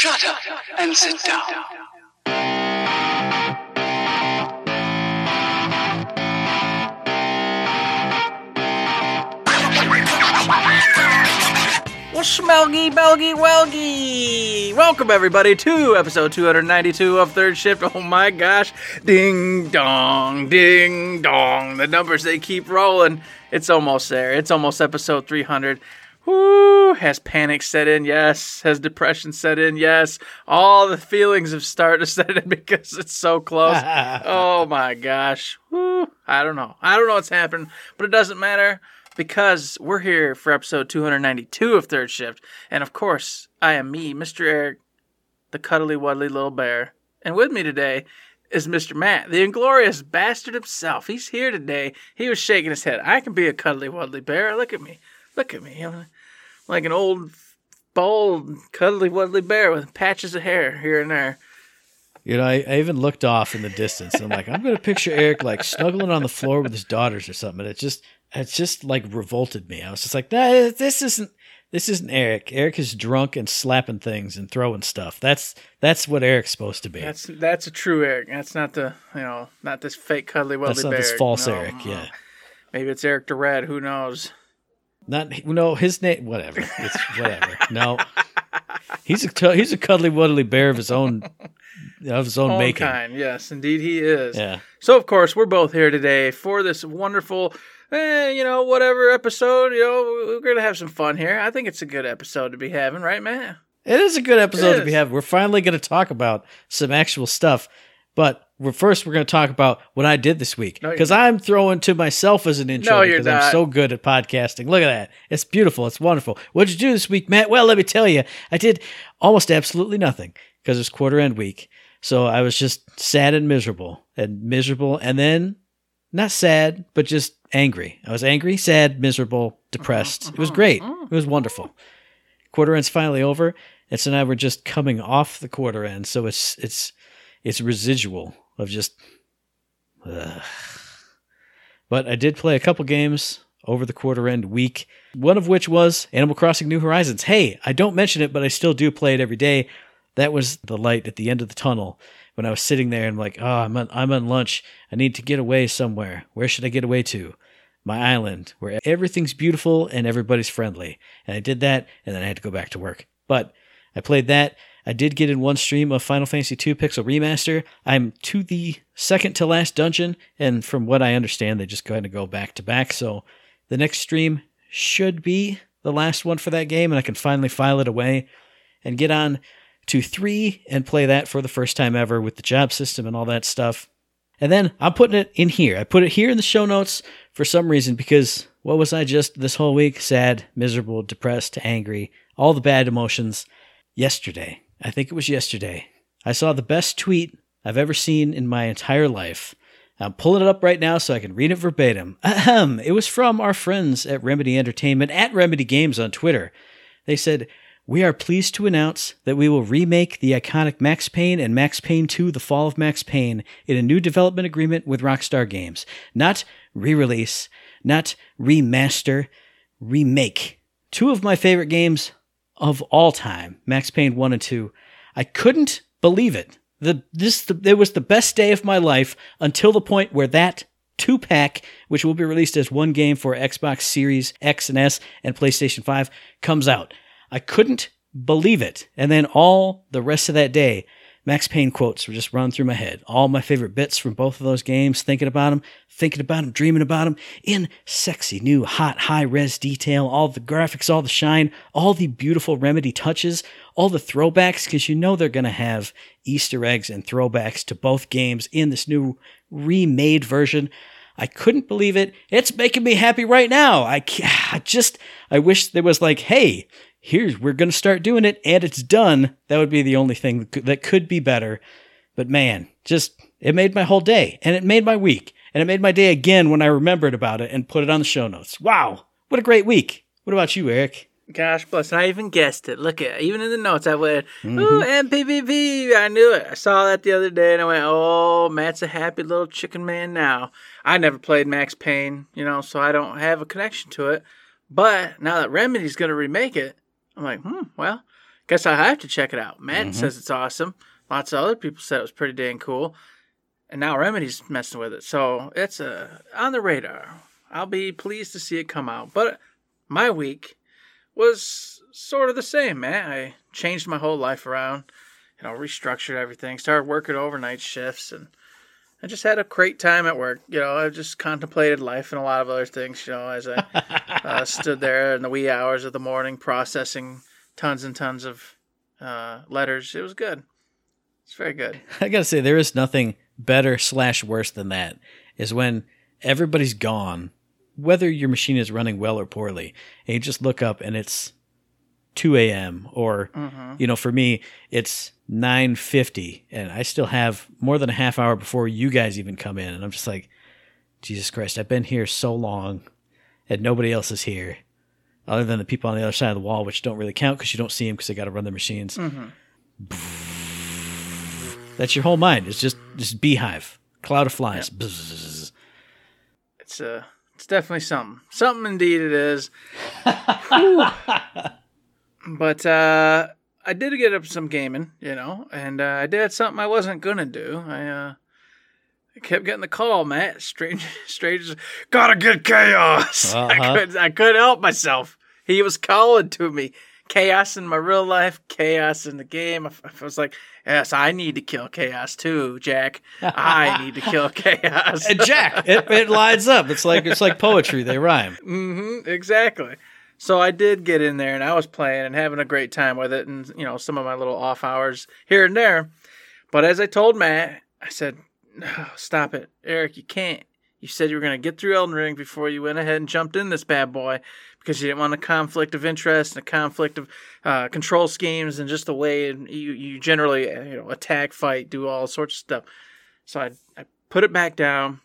Shut up and sit down. Well, Schmelgy, Belgy, Welgy! Welcome, everybody, to episode 292 of Third Shift. Oh my gosh. Ding dong, ding dong. The numbers, they keep rolling. It's almost there. It's almost episode 300. Whoo! Has panic set in? Yes. Has depression set in? Yes. All the feelings have started to set in because it's so close. oh my gosh. Whoo! I don't know. I don't know what's happened, but it doesn't matter because we're here for episode 292 of Third Shift. And of course, I am me, Mr. Eric, the cuddly wuddly little bear. And with me today is Mr. Matt, the inglorious bastard himself. He's here today. He was shaking his head. I can be a cuddly wuddly bear. Look at me. Look at me. Like an old, bald, cuddly wuddly bear with patches of hair here and there. You know, I, I even looked off in the distance. And I'm like, I'm going to picture Eric like snuggling on the floor with his daughters or something. And it just, it just like revolted me. I was just like, nah, this isn't, this isn't Eric. Eric is drunk and slapping things and throwing stuff. That's that's what Eric's supposed to be. That's that's a true Eric. That's not the you know not this fake cuddly wuddly That's not bear. this false No, Eric. Yeah, Maybe it's Eric the Red. Who knows? Not no his name. Whatever. It's whatever. No, he's a he's a cuddly wuddly bear of his own of his own Own making. kind. Yes, indeed he is. Yeah. So of course we're both here today for this wonderful, eh, you know, whatever episode. You know, we're gonna have some fun here. I think it's a good episode to be having, right, man? It is a good episode to be having. We're finally going to talk about some actual stuff, but first we're going to talk about what I did this week No, because I'm throwing to myself as an intro No, because I'm so good at podcasting. Look at that! It's beautiful. It's wonderful. What did you do this week, Matt? Well, let me tell you, I did almost absolutely nothing because it's quarter end week. So I was just sad and miserable and miserable, and then not sad, but just angry. I was angry, sad, miserable, depressed. It was great. It was wonderful quarter end's finally over and so now we're just coming off the quarter end so it's it's it's residual of just but i did play a couple games over the quarter end week one of which was animal crossing new horizons hey i don't mention it but i still do play it every day that was the light at the end of the tunnel when i was sitting there and like oh i'm on, I'm on lunch i need to get away somewhere where should i get away to my island where everything's beautiful and everybody's friendly. And I did that, and then I had to go back to work. But I played that. I did get in one stream of Final Fantasy II Pixel Remaster. I'm to the second to last dungeon, and from what I understand, they just kind of go back to back. So the next stream should be the last one for that game, and I can finally file it away and get on to three and play that for the first time ever with the job system and all that stuff. And then I'm putting it in here. I put it here in the show notes for some reason because what was I just this whole week? Sad, miserable, depressed, angry, all the bad emotions. Yesterday, I think it was yesterday, I saw the best tweet I've ever seen in my entire life. I'm pulling it up right now so I can read it verbatim. Ahem. It was from our friends at Remedy Entertainment at Remedy Games on Twitter. They said, we are pleased to announce that we will remake the iconic Max Payne and Max Payne 2 The Fall of Max Payne in a new development agreement with Rockstar Games. Not re release, not remaster, remake. Two of my favorite games of all time, Max Payne 1 and 2. I couldn't believe it. The this the, it was the best day of my life until the point where that two pack, which will be released as one game for Xbox Series X and S and PlayStation 5, comes out. I couldn't believe it. And then all the rest of that day, Max Payne quotes were just running through my head. All my favorite bits from both of those games, thinking about them, thinking about them, dreaming about them in sexy, new, hot, high res detail, all the graphics, all the shine, all the beautiful remedy touches, all the throwbacks, because you know they're going to have Easter eggs and throwbacks to both games in this new remade version. I couldn't believe it. It's making me happy right now. I, I just, I wish there was like, hey, here's, we're going to start doing it and it's done. That would be the only thing that could, be better. But man, just, it made my whole day and it made my week and it made my day again when I remembered about it and put it on the show notes. Wow. What a great week. What about you, Eric? Gosh bless. And I even guessed it. Look at even in the notes I went, Mm-hmm. ooh, MPVP. I knew it. I saw that the other day and I went, oh, Matt's a happy little chicken man now. I never played Max Payne, you know, so I don't have a connection to it. But now that Remedy's going to remake it, I'm like, hmm, well, guess I have to check it out. Matt says it's awesome. Lots of other people said it was pretty dang cool. And now Remedy's messing with it. So it's uh, on the radar. I'll be pleased to see it come out. But my week was sort of the same, man. I changed my whole life around, you know, restructured everything, started working overnight shifts, and I just had a great time at work. You know, I just contemplated life and a lot of other things, you know, as I uh, stood there in the wee hours of the morning processing tons and tons of uh, letters. It was good. It's very good. I gotta say, there is nothing better slash worse than that. Is when everybody's gone, whether your machine is running well or poorly, and you just look up and it's 2 a.m. or you know, for me, it's 9:50, and I still have more than a half hour before you guys even come in, and I'm just like, Jesus Christ, I've been here so long, and nobody else is here. Other than the people on the other side of the wall, which don't really count because you don't see them because they got to run their machines. That's your whole mind. It's just just beehive, cloud of flies. It's uh, it's definitely something. Something indeed it is. But uh, I did get up some gaming, you know, and uh, I did something I wasn't gonna do. I uh, I kept getting the call, Matt. Strange, strange. Gotta get chaos. I Uh-huh. could, I couldn't help myself. He was calling to me. Chaos in my real life, chaos in the game. I, I was like, yes, I need to kill chaos too, Jack. I need to kill chaos. And Jack, it, it lines up. It's like it's like poetry. They rhyme. Mm-hmm, exactly. So I did get in there and I was playing and having a great time with it and, you know, some of my little off hours here and there. But as I told Matt, I said, no, stop it. Eric, you can't. You said you were going to get through Elden Ring before you went ahead and jumped in this bad boy because you didn't want a conflict of interest and a conflict of uh, control schemes and just the way you, you generally, uh, you know, attack, fight, do all sorts of stuff. So I, I put it back down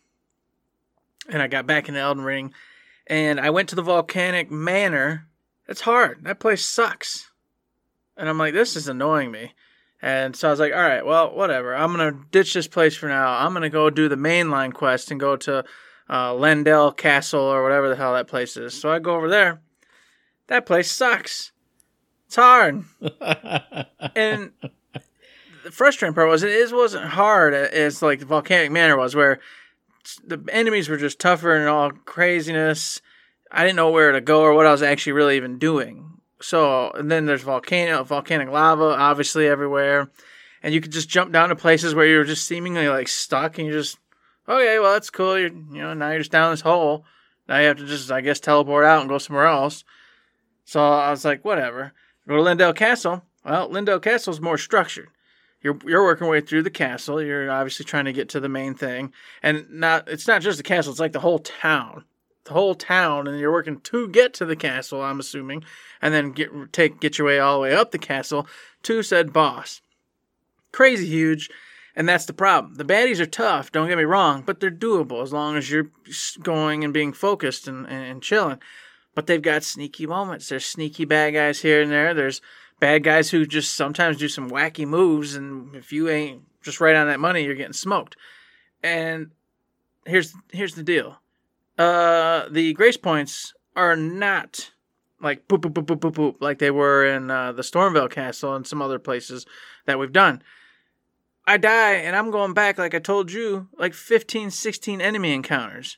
and I got back into Elden Ring and I went to the volcanic manor. It's hard. That place sucks. And I'm like, this is annoying me. And so I was like, all right, well, whatever. I'm gonna ditch this place for now. I'm gonna go do the mainline quest and go to uh, Leyndell Castle or whatever the hell that place is. So I go over there. That place sucks. It's hard. and the frustrating part was it is wasn't hard as like the volcanic manor was, where the enemies were just tougher and all craziness. I didn't know where to go or what I was actually really even doing. So and then there's volcano, volcanic lava, obviously everywhere, and you could just jump down to places where you're just seemingly like stuck, and you're just okay, well that's cool. You're you know now you're just down this hole. Now you have to just I guess teleport out and go somewhere else. So I was like, whatever. Go to Leyndell Castle. Well, Leyndell Castle's more structured. You're you're working way through the castle. You're obviously trying to get to the main thing, and not it's not just the castle. It's like the whole town, the whole town, and you're working to get to the castle. I'm assuming, and then get take get your way all the way up the castle to said boss. Crazy huge, and that's the problem. The baddies are tough. Don't get me wrong, but they're doable as long as you're going and being focused and, and, and chilling. But they've got sneaky moments. There's sneaky bad guys here and there. There's bad guys who just sometimes do some wacky moves, and if you ain't just right on that money, you're getting smoked. And here's here's the deal: uh, the grace points are not like boop boop boop boop boop boop like they were in uh, the Stormveil Castle and some other places that we've done. I die and I'm going back like I told you, like 15, 16 enemy encounters.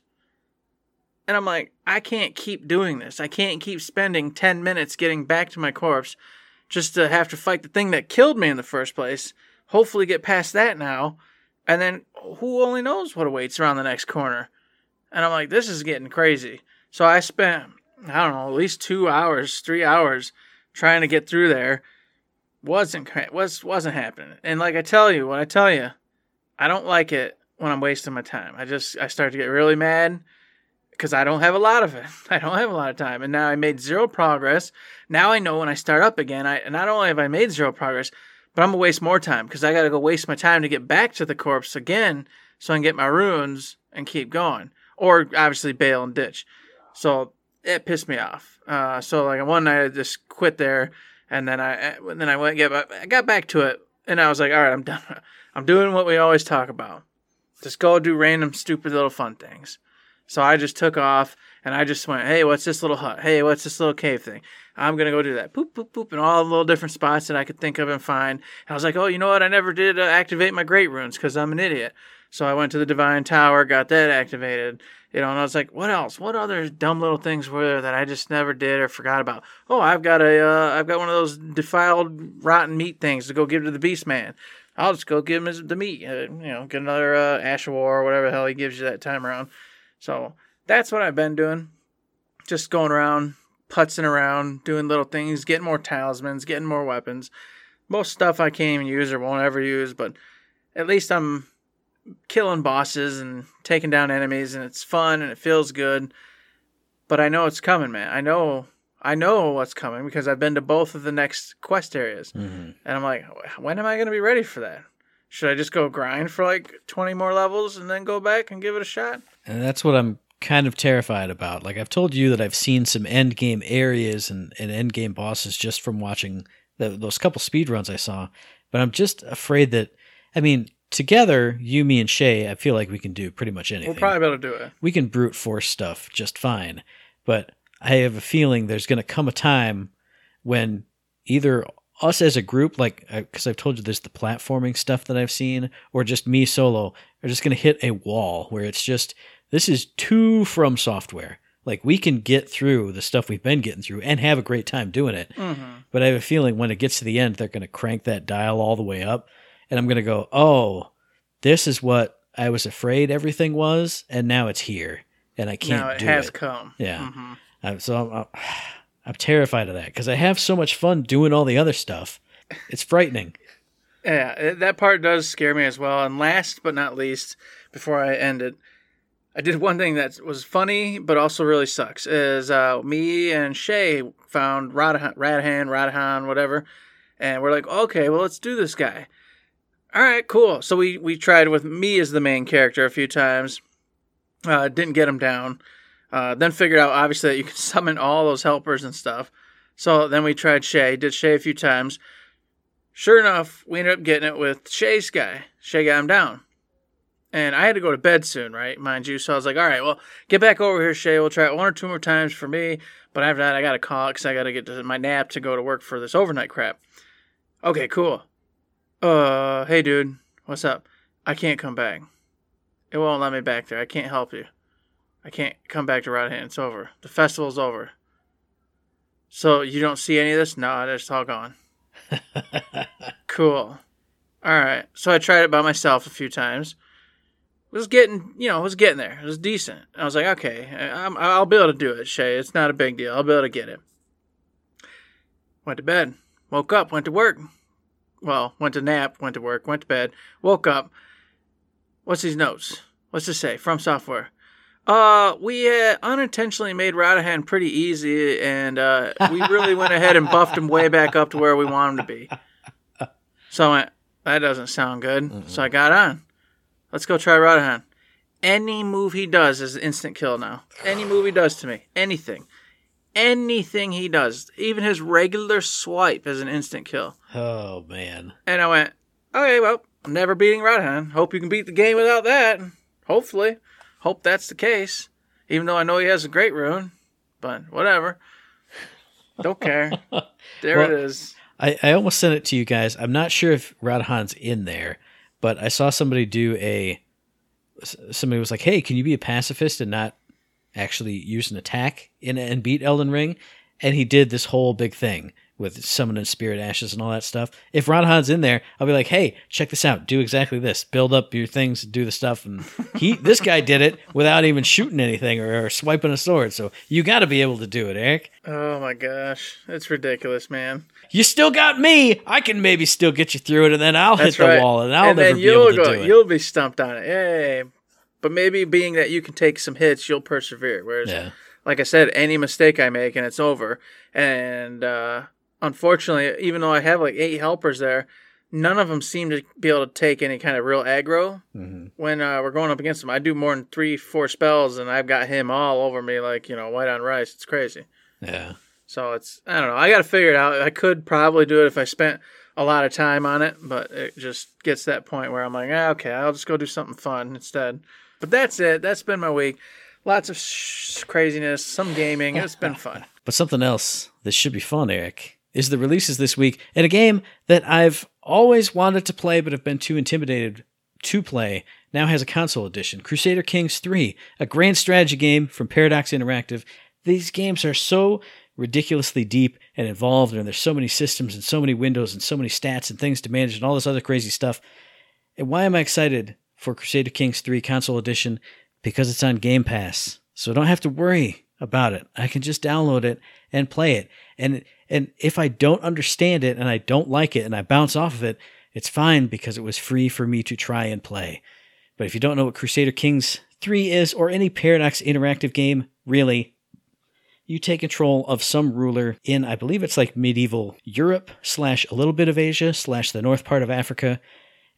And I'm like, I can't keep doing this. I can't keep spending 10 minutes getting back to my corpse just to have to fight the thing that killed me in the first place. Hopefully, get past that now. And then who only knows what awaits around the next corner. And I'm like, this is getting crazy. So I spent, I don't know, at least two hours, three hours trying to get through there. Wasn't was wasn't happening. And like I tell you, when I tell you, I don't like it when I'm wasting my time. I just I start to get really mad because I don't have a lot of it. I don't have a lot of time, and now I made zero progress. Now I know when I start up again, I not only have I made zero progress, but I'm gonna waste more time because I gotta go waste my time to get back to the corpse again, so I can get my runes and keep going, or obviously bail and ditch. So it pissed me off. Uh, so like one night I just quit there, and then I then I went get I got back to it, and I was like, all right, I'm done. I'm doing what we always talk about. Just go do random stupid little fun things. So I just took off and I just went, hey, what's this little hut? Hey, what's this little cave thing? I'm gonna go do that. Poop, poop, poop, and all the little different spots that I could think of and find. And I was like, oh, you know what? I never did uh, activate my great runes because I'm an idiot. So I went to the Divine Tower, got that activated. You know, and I was like, what else? What other dumb little things were there that I just never did or forgot about? Oh, I've got a, uh, I've got one of those defiled, rotten meat things to go give to the Beast Man. I'll just go give him his, the meat. Uh, you know, get another uh, Ash of War or whatever the hell he gives you that time around. So that's what I've been doing. Just going around, putzing around, doing little things, getting more talismans, getting more weapons. Most stuff I can't even use or won't ever use, but at least I'm killing bosses and taking down enemies, and it's fun and it feels good. But I know it's coming, man. I know, I know what's coming because I've been to both of the next quest areas, Mm-hmm. and I'm like, when am I going to be ready for that? Should I just go grind for like 20 more levels and then go back and give it a shot? And that's what I'm kind of terrified about. Like I've told you that I've seen some end game areas and, and end game bosses just from watching the, those couple speed runs I saw. But I'm just afraid that, I mean, together, you, me, and Shay, I feel like we can do pretty much anything. We'll probably be able to do it. we can brute force stuff just fine. But I have a feeling there's going to come a time when either us as a group, like, because I've told you there's the platforming stuff that I've seen, or just me solo, are just going to hit a wall where it's just, this is too FromSoftware. Like, we can get through the stuff we've been getting through and have a great time doing it. Mm-hmm. But I have a feeling when it gets to the end, they're going to crank that dial all the way up. And I'm going to go, oh, this is what I was afraid everything was. And now it's here. And I can't Now it has it. come. Yeah. hmm I'm, so I'm, I'm, I'm terrified of that because I have so much fun doing all the other stuff. It's frightening. Yeah, that part does scare me as well. And last but not least, before I end it, I did one thing that was funny but also really sucks. Is uh, me and Shay found Radahn, Radahn, whatever, and we're like, okay, well, let's do this guy. All right, cool. So we we tried with me as the main character a few times. Uh, didn't get him down. Uh, then figured out obviously that you can summon all those helpers and stuff. So then we tried Shay. Did Shay a few times. Sure enough, we ended up getting it with Shay's guy. Shay got him down. And I had to go to bed soon, right? Mind you. So I was like, all right, well, get back over here, Shay. We'll try it one or two more times for me. But after that, I got to call because I got to get my nap to go to work for this overnight crap. Okay, cool. Uh, hey, dude. What's up? I can't come back. It won't let me back there. I can't help you. I can't come back to Radahn. It's over. The festival's over. So you don't see any of this? No, it's all gone. Cool. All right. So I tried it by myself a few times. Was getting, you know, was getting there. It was decent. I was like, okay, I'm, I'll be able to do it, Shay. It's not a big deal. I'll be able to get it. Went to bed. Woke up. Went to work. Well, went to nap. Went to work. Went to bed. Woke up. What's these notes? What's this say? FromSoftware. Uh, we uh, unintentionally made Radahn pretty easy, and uh, we really went ahead and buffed him way back up to where we want him to be. So I went, that doesn't sound good. So I got on. Let's go try Radahn. Any move he does is an instant kill now. Any move he does to me, anything, anything he does, even his regular swipe is an instant kill. Oh, man. And I went, okay, well, I'm never beating Radahn. Hope you can beat the game without that. Hopefully. Hope that's the case. Even though I know he has a great rune. But whatever. Don't care. There Well- it is. I, I almost sent it to you guys. I'm not sure if Radahn's in there, but I saw somebody do a. Somebody was like, "Hey, can you be a pacifist and not actually use an attack in and beat Elden Ring?" And he did this whole big thing with summoning spirit ashes and all that stuff. If Radahn's in there, I'll be like, "Hey, check this out. Do exactly this. Build up your things, do the stuff." And he, this guy, did it without even shooting anything or, or swiping a sword. So you got to be able to do it, Eric. Oh my gosh. It's ridiculous, man. You still got me. I can maybe still get you through it, and then I'll That's hit the right. wall, and I'll and never be able to go, do it. You'll be stumped on it. Yay. But maybe being that you can take some hits, you'll persevere. Whereas, Yeah. like I said, any mistake I make and it's over. And uh, unfortunately, even though I have like eight helpers there, none of them seem to be able to take any kind of real aggro Mhm. when uh, we're going up against them. I do more than three, four spells, and I've got him all over me like you know white on rice. It's crazy. Yeah. So it's I don't know. I got to figure it out. I could probably do it if I spent a lot of time on it, but it just gets that point where I'm like, ah, okay, I'll just go do something fun instead. But that's it. That's been my week. Lots of sh- craziness, some gaming. It's been fun. But something else that should be fun, Eric, is the releases this week in a game that I've always wanted to play but have been too intimidated to play. Now has a console edition Crusader Kings 3, a grand strategy game from Paradox Interactive. These games are so ridiculously deep and involved, and there's so many systems and so many windows and so many stats and things to manage and all this other crazy stuff. And why am I excited for Crusader Kings 3 console edition? Because it's on Game Pass. So don't have to worry about it. I can just download it and play it. And and if I don't understand it and I don't like it and I bounce off of it, it's fine because it was free for me to try and play. But if you don't know what Crusader Kings 3 is or any Paradox interactive game, really, you take control of some ruler in, I believe it's like medieval Europe slash a little bit of Asia slash the north part of Africa,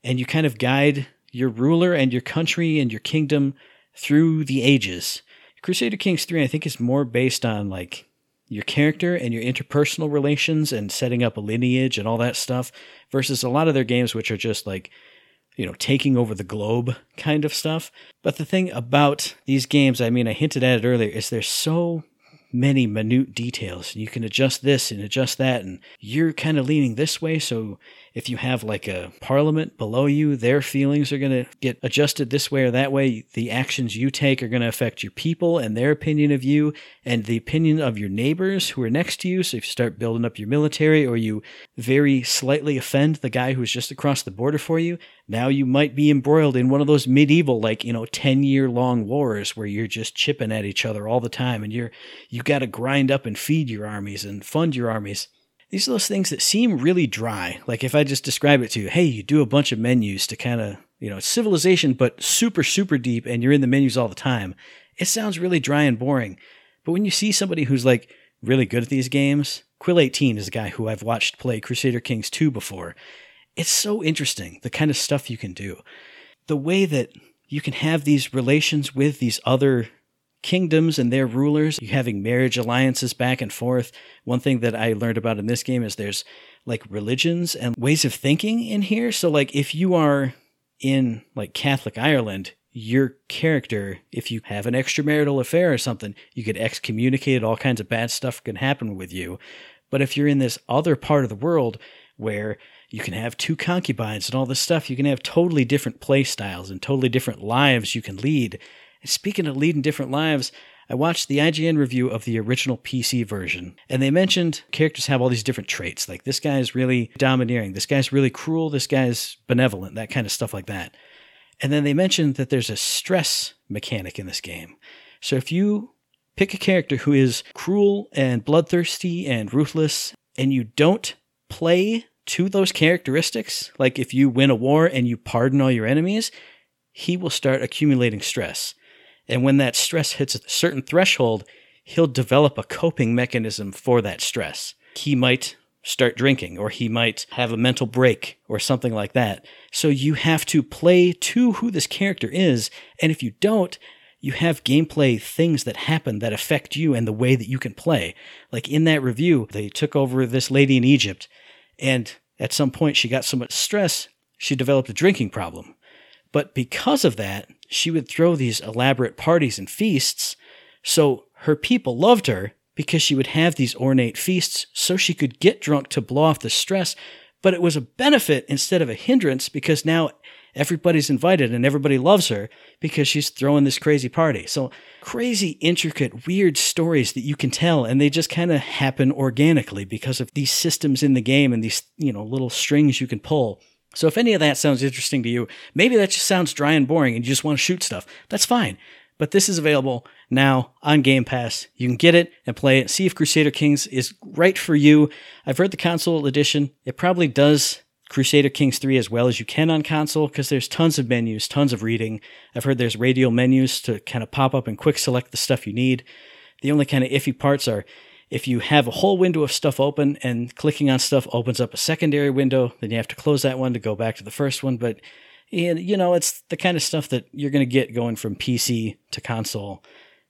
and you kind of guide your ruler and your country and your kingdom through the ages. Crusader Kings 3, I think, is more based on like your character and your interpersonal relations and setting up a lineage and all that stuff versus a lot of their games, which are just like, you know, taking over the globe kind of stuff. But the thing about these games, I mean, I hinted at it earlier, is they're so many minute details. You can adjust this and adjust that, and you're kind of leaning this way. So if you have like a parliament below you, their feelings are going to get adjusted this way or that way. The actions you take are going to affect your people and their opinion of you and the opinion of your neighbors who are next to you. So if you start building up your military or you very slightly offend the guy who's just across the border for you, now you might be embroiled in one of those medieval, like, you know, 10 year long wars where you're just chipping at each other all the time and you're, you got to grind up and feed your armies and fund your armies. These are those things that seem really dry. Like if I just describe it to you, hey, you do a bunch of menus to kind of, you know, civilization, but super, super deep and you're in the menus all the time. It sounds really dry and boring. But when you see somebody who's like really good at these games, Quill18 is a guy who I've watched play Crusader Kings 2 before it's so interesting the kind of stuff you can do. The way that you can have these relations with these other kingdoms and their rulers, you having marriage alliances back and forth. One thing that I learned about in this game is there's like religions and ways of thinking in here. So like if you are in like Catholic Ireland, your character, if you have an extramarital affair or something, you get excommunicated, all kinds of bad stuff can happen with you. But if you're in this other part of the world where you can have two concubines and all this stuff. You can have totally different play styles and totally different lives you can lead. And speaking of leading different lives, I watched the IGN review of the original PC version, and they mentioned characters have all these different traits. Like this guy is really domineering, this guy's really cruel, this guy's benevolent, that kind of stuff like that. And then they mentioned that there's a stress mechanic in this game. So if you pick a character who is cruel and bloodthirsty and ruthless, and you don't play to those characteristics, like if you win a war and you pardon all your enemies, he will start accumulating stress. And when that stress hits a certain threshold, he'll develop a coping mechanism for that stress. He might start drinking or he might have a mental break or something like that. So you have to play to who this character is. And if you don't, you have gameplay things that happen that affect you and the way that you can play. Like in that review, they took over this lady in Egypt and at some point, she got so much stress, she developed a drinking problem. But because of that, she would throw these elaborate parties and feasts. So her people loved her because she would have these ornate feasts so she could get drunk to blow off the stress. But it was a benefit instead of a hindrance because now everybody's invited and everybody loves her because she's throwing this crazy party. So crazy, intricate, weird stories that you can tell and they just kind of happen organically because of these systems in the game and these, you know, little strings you can pull. So if any of that sounds interesting to you, maybe that just sounds dry and boring and you just want to shoot stuff. That's fine. But this is available now on Game Pass. You can get it and play it. See if Crusader Kings is right for you. I've heard the console edition. It probably does Crusader Kings 3 as well as you can on console because there's tons of menus, tons of reading. I've heard there's radial menus to kind of pop up and quick select the stuff you need. The only kind of iffy parts are if you have a whole window of stuff open and clicking on stuff opens up a secondary window, then you have to close that one to go back to the first one. But you know, it's the kind of stuff that you're going to get going from PC to console.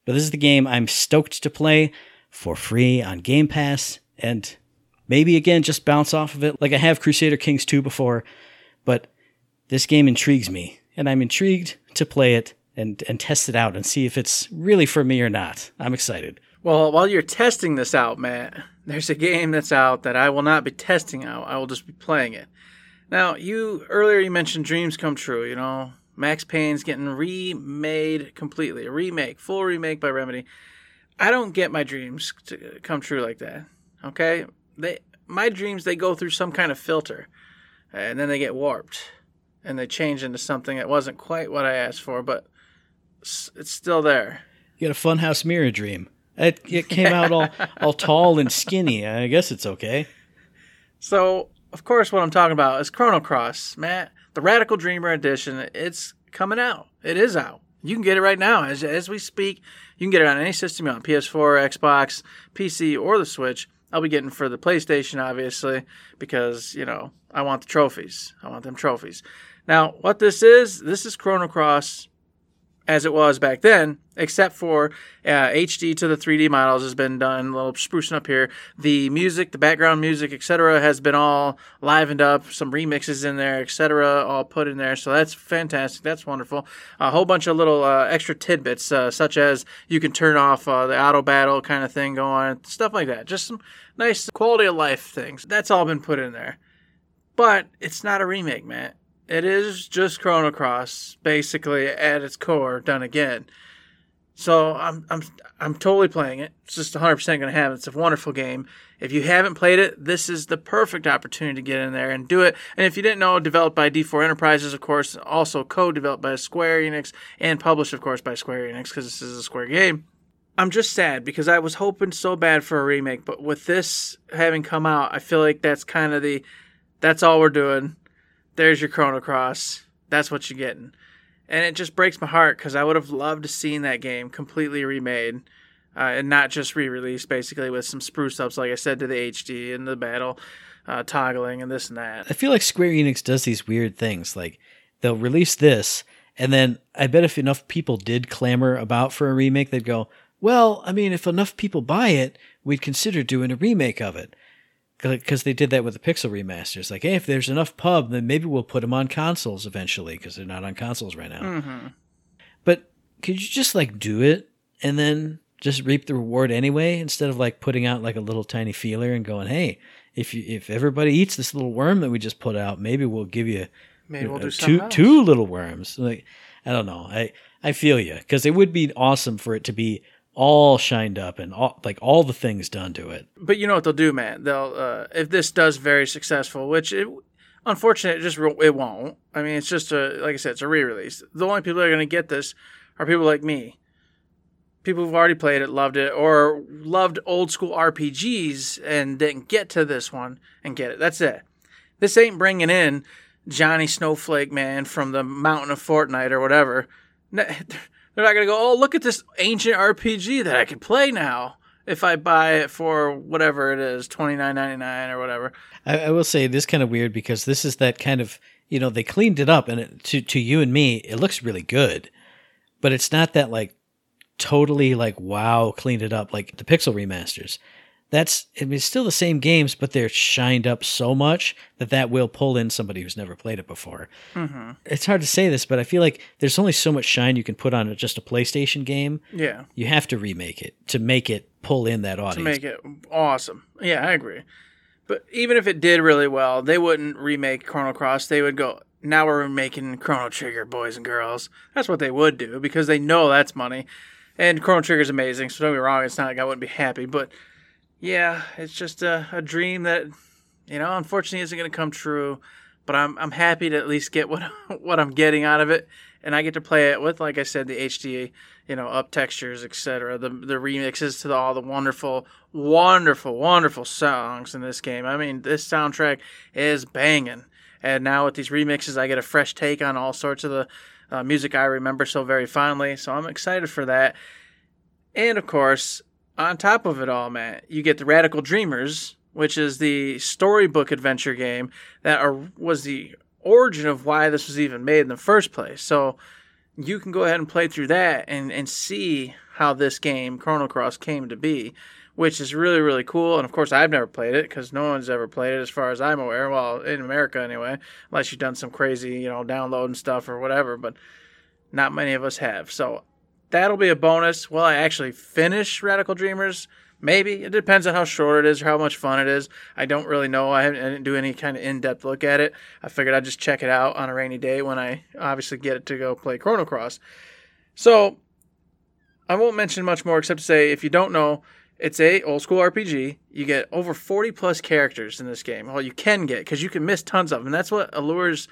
But this is the game I'm stoked to play for free on Game Pass. And Maybe again, just bounce off of it like I have Crusader Kings 2 before, but this game intrigues me, and I'm intrigued to play it and, and test it out and see if it's really for me or not. I'm excited. Well, while you're testing this out, Matt, there's a game that's out that I will not be testing out. I will just be playing it. Now, you earlier you mentioned dreams come true. You know, Max Payne's getting remade completely, a remake, full remake by Remedy. I don't get my dreams to come true like that. Okay, they my dreams they go through some kind of filter, and then they get warped, and they change into something that wasn't quite what I asked for, but it's still there. You got a funhouse mirror dream. It, it came out all, all tall and skinny. I guess it's okay. So, of course, what I'm talking about is Chrono Cross, Matt. The Radical Dreamer Edition. It's coming out. It is out. You can get it right now as, as we speak. You can get it on any system you want PS4, Xbox, PC, or the Switch. I'll be getting for the PlayStation, obviously, because, you know, I want the trophies. I want them trophies. Now, what this is, this is Chrono Cross as it was back then, except for uh, HD to the 3D models has been done, a little sprucing up here. The music, the background music, etc., has been all livened up, some remixes in there, etc., all put in there. So that's fantastic. That's wonderful. A whole bunch of little uh, extra tidbits, uh, such as you can turn off uh, the auto battle kind of thing going, stuff like that. Just some nice quality of life things. That's all been put in there. But it's not a remake, man. It is just Chrono Cross, basically at its core, done again. So I'm I'm I'm totally playing it. It's just 100% going to happen. It's a wonderful game. If you haven't played it, this is the perfect opportunity to get in there and do it. And if you didn't know, developed by D4 Enterprises, of course, also co-developed by Square Enix and published, of course, by Square Enix because this is a Square game. I'm just sad because I was hoping so bad for a remake, but with this having come out, I feel like that's kind of the that's all we're doing there's your Chrono Cross. That's what you're getting. And it just breaks my heart because I would have loved to seen that game completely remade uh, and not just re-released, basically with some spruce ups, like I said, to the HD and the battle uh, toggling and this and that. I feel like Square Enix does these weird things. Like they'll release this, and then I bet if enough people did clamor about for a remake, they'd go, "Well, I mean, if enough people buy it, we'd consider doing a remake of it." Because they did that with the Pixel remasters. Like, hey, if there's enough pub, then maybe we'll put them on consoles eventually, because they're not on consoles right now. Mm-hmm. But could you just like do it and then just reap the reward anyway, instead of like putting out like a little tiny feeler and going, hey, if you if everybody eats this little worm that we just put out, maybe we'll give you Maybe we'll uh, do two else. two little worms. Like I don't know. I I feel you because it would be awesome for it to be all shined up and all like all the things done to it. But you know what they'll do, man? They'll uh, if this does very successful, which it unfortunately it just it won't. I mean, it's just a like I said, it's a re-release. The only people that are going to get this are people like me, people who've already played it, loved it, or loved old school RPGs and didn't get to this one and get it. That's it. This ain't bringing in Johnny Snowflake man from the mountain of Fortnite or whatever. They're not gonna go. Oh, look at this ancient RPG that I can play now if I buy it for whatever it is, twenty nine ninety nine or whatever. I, I will say it is kind of weird because this is that kind of you know they cleaned it up and it, to to you and me it looks really good, but it's not that like totally like wow cleaned it up like the Pixel remasters. That's I mean, it's still the same games, but they're shined up so much that that will pull in somebody who's never played it before. Mm-hmm. It's hard to say this, but I feel like there's only so much shine you can put on just a PlayStation game. Yeah, You have to remake it to make it pull in that audience. to make it awesome. Yeah, I agree. But even if it did really well, they wouldn't remake Chrono Cross. They would go, now we're making Chrono Trigger, boys and girls. That's what they would do because they know that's money. And Chrono Trigger's amazing, so don't be wrong, it's not like I wouldn't be happy. But yeah, it's just a, a dream that, you know, unfortunately isn't going to come true. But I'm, I'm happy to at least get what, what I'm getting out of it. And I get to play it with, like I said, the HD, you know, up textures, etc. The the remixes to the, all the wonderful, wonderful, wonderful songs in this game. I mean, this soundtrack is banging. And now with these remixes, I get a fresh take on all sorts of the uh, music I remember so very fondly. So I'm excited for that. And of course, on top of it all, man, you get the Radical Dreamers, which is the storybook adventure game that are, was the origin of why this was even made in the first place. So you can go ahead and play through that and, and see how this game, Chrono Cross, came to be, which is really, really cool. And of course, I've never played it because no one's ever played it as far as I'm aware. Well, in America anyway, unless you've done some crazy, you know, downloading stuff or whatever, but not many of us have. So that'll be a bonus. Will I actually finish Radical Dreamers? Maybe. It depends on how short it is or how much fun it is. I don't really know. I, haven't, I didn't do any kind of in depth look at it. I figured I'd just check it out on a rainy day when I obviously get it to go play Chrono Cross. So I won't mention much more except to say if you don't know, it's a old school RPG. You get over 40 plus characters in this game. Well, you can get because you can miss tons of them. And that's what allures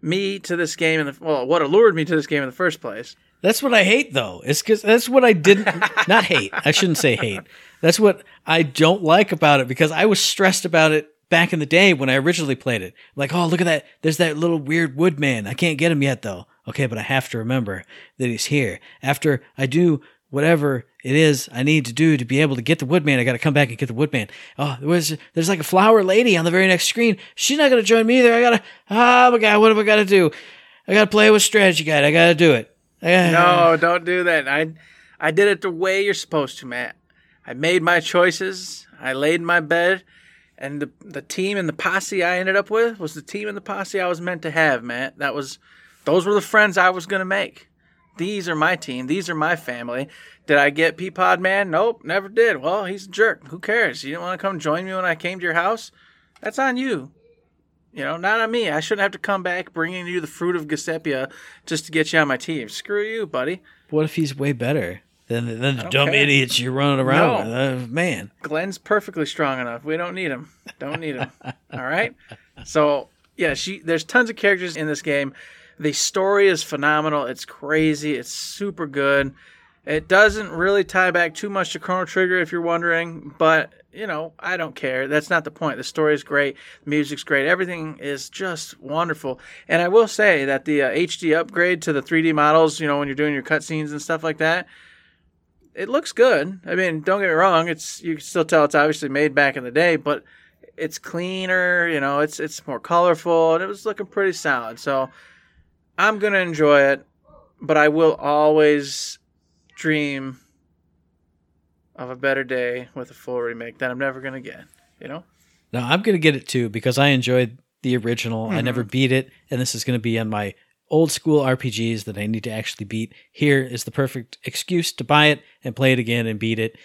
me to this game. And well, what allured me to this game in the first place. That's what I hate, though. It's because that's what I didn't not hate. I shouldn't say hate. That's what I don't like about it because I was stressed about it back in the day when I originally played it. Like, oh, look at that. There's that little weird woodman. I can't get him yet, though. Okay, but I have to remember that he's here. After I do whatever it is I need to do to be able to get the woodman, I got to come back and get the woodman. Oh, there's there's like a flower lady on the very next screen. She's not gonna join me either. I gotta. Ah, oh my god, what have I got to do? I gotta play with strategy guide. I gotta do it. No, don't do that. I I did it the way you're supposed to, Matt. I made my choices. I laid my bed, and the the team and the posse I ended up with was the team and the posse I was meant to have, Matt. That was those were the friends I was gonna make. These are my team. These are my family. Did I get Peapod Man? Nope, never did. Well, he's a jerk. Who cares? You didn't want to come join me when I came to your house? That's on you. You know, not on me. I shouldn't have to come back bringing you the fruit of Giuseppia just to get you on my team. Screw you, buddy. What if he's way better than than the dumb idiots you're running around No. with? Uh, man, Glenn's perfectly strong enough. We don't need him. Don't need him. All right. So yeah, she. There's tons of characters in this game. The story is phenomenal. It's crazy. It's super good. It doesn't really tie back too much to Chrono Trigger, if you're wondering. But you know, I don't care. That's not the point. The story is great. The music's great. Everything is just wonderful. And I will say that the uh, HD upgrade to the 3D models, you know, when you're doing your cutscenes and stuff like that, it looks good. I mean, don't get me wrong; it's you can still tell it's obviously made back in the day, but it's cleaner. You know, it's it's more colorful, and it was looking pretty solid. So I'm gonna enjoy it, but I will always dream of a better day with a full remake that I'm never gonna get. You know, no, I'm gonna get it too because I enjoyed the original. I Mm-hmm. never beat it, and this is gonna be on my old school RPGs that I need to actually beat. Here is the perfect excuse to buy it and play it again and beat it.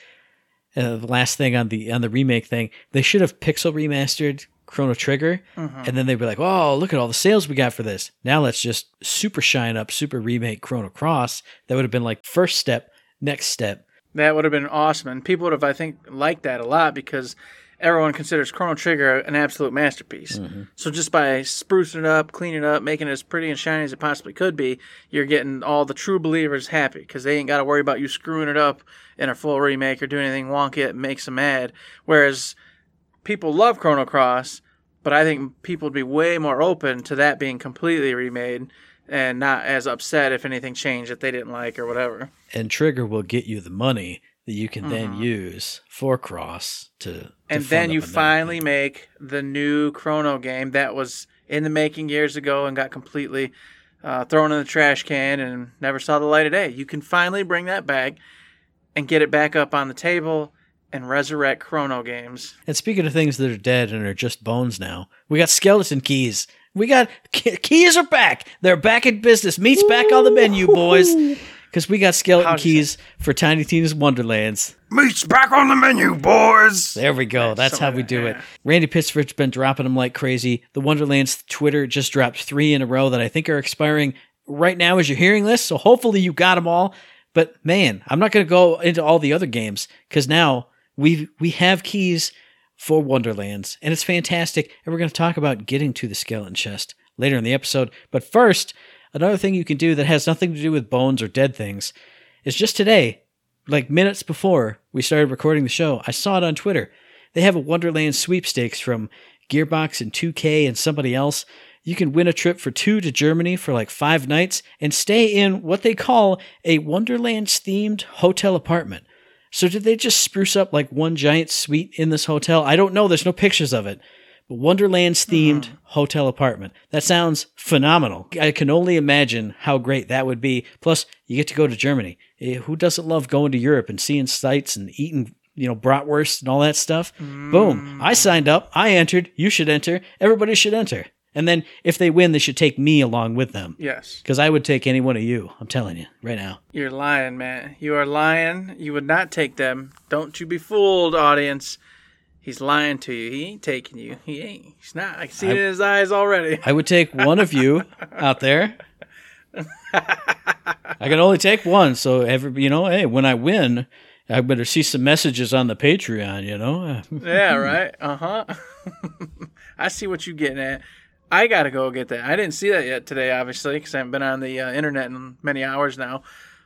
Uh, the last thing on the on the remake thing, they should have pixel remastered Chrono Trigger, Mm-hmm. and then they'd be like, "Oh, look at all the sales we got for this." Now let's just super shine up, super remake Chrono Cross. That would have been like first step, next step. that would have been awesome, and people would have, I think, liked that a lot because everyone considers Chrono Trigger an absolute masterpiece. So just by sprucing it up, cleaning it up, making it as pretty and shiny as it possibly could be, you're getting all the true believers happy because they ain't got to worry about you screwing it up in a full remake or doing anything wonky that makes them mad. Whereas people love Chrono Cross, but I think people would be way more open to that being completely remade and not as upset if anything changed that they didn't like or whatever. and Trigger will get you the money that you can then use for Cross to. to Mm-hmm. and then you finally thing. make the new Chrono game that was in the making years ago and got completely uh, thrown in the trash can and never saw the light of day. You can finally bring that back and get it back up on the table and resurrect Chrono games. And speaking of things that are dead and are just bones now, we got skeleton keys. We got keys are back. They're back in business. Meat's back on the menu, boys. Because we got skeleton How'd you keys for Tiny Tina's Wonderlands. Meat's back on the menu, boys. There we go. That's how we do that, it. Randy Pitchford's been dropping them like crazy. The Wonderlands Twitter just dropped three in a row that I think are expiring right now as you're hearing this. So hopefully you got them all. But man, I'm not going to go into all the other games because now we we have keys for Wonderlands and it's fantastic. And we're going to talk about getting to the skeleton chest later in the episode. But first, another thing you can do that has nothing to do with bones or dead things is just today like minutes before we started recording the show, I saw it on Twitter. They have a Wonderland sweepstakes from Gearbox and 2K and somebody else. You can win a trip for two to Germany for like five nights and stay in what they call a Wonderlands themed hotel apartment. So did they just spruce up like one giant suite in this hotel? I don't know. There's no pictures of it. But Wonderlands themed hotel apartment. That sounds phenomenal. I can only imagine how great that would be. Plus, you get to go to Germany. Eh, Who doesn't love going to Europe and seeing sights and eating, you know, bratwurst and all that stuff? Boom. I signed up. I entered. You should enter. Everybody should enter. And then if they win, they should take me along with them. Yes. Because I would take any one of you. I'm telling you right now. You're lying, man. You are lying. You would not take them. Don't you be fooled, audience. He's lying to you. He ain't taking you. He ain't. He's not. I can see it in his eyes already. I would take one of you out there. I can only take one, so every you know, hey, when I win, I better see some messages on the Patreon. You know, yeah, right. Uh huh. I see what you're getting at. I gotta go get that. I didn't see that yet today, obviously, because I haven't been on the uh, internet in many hours now.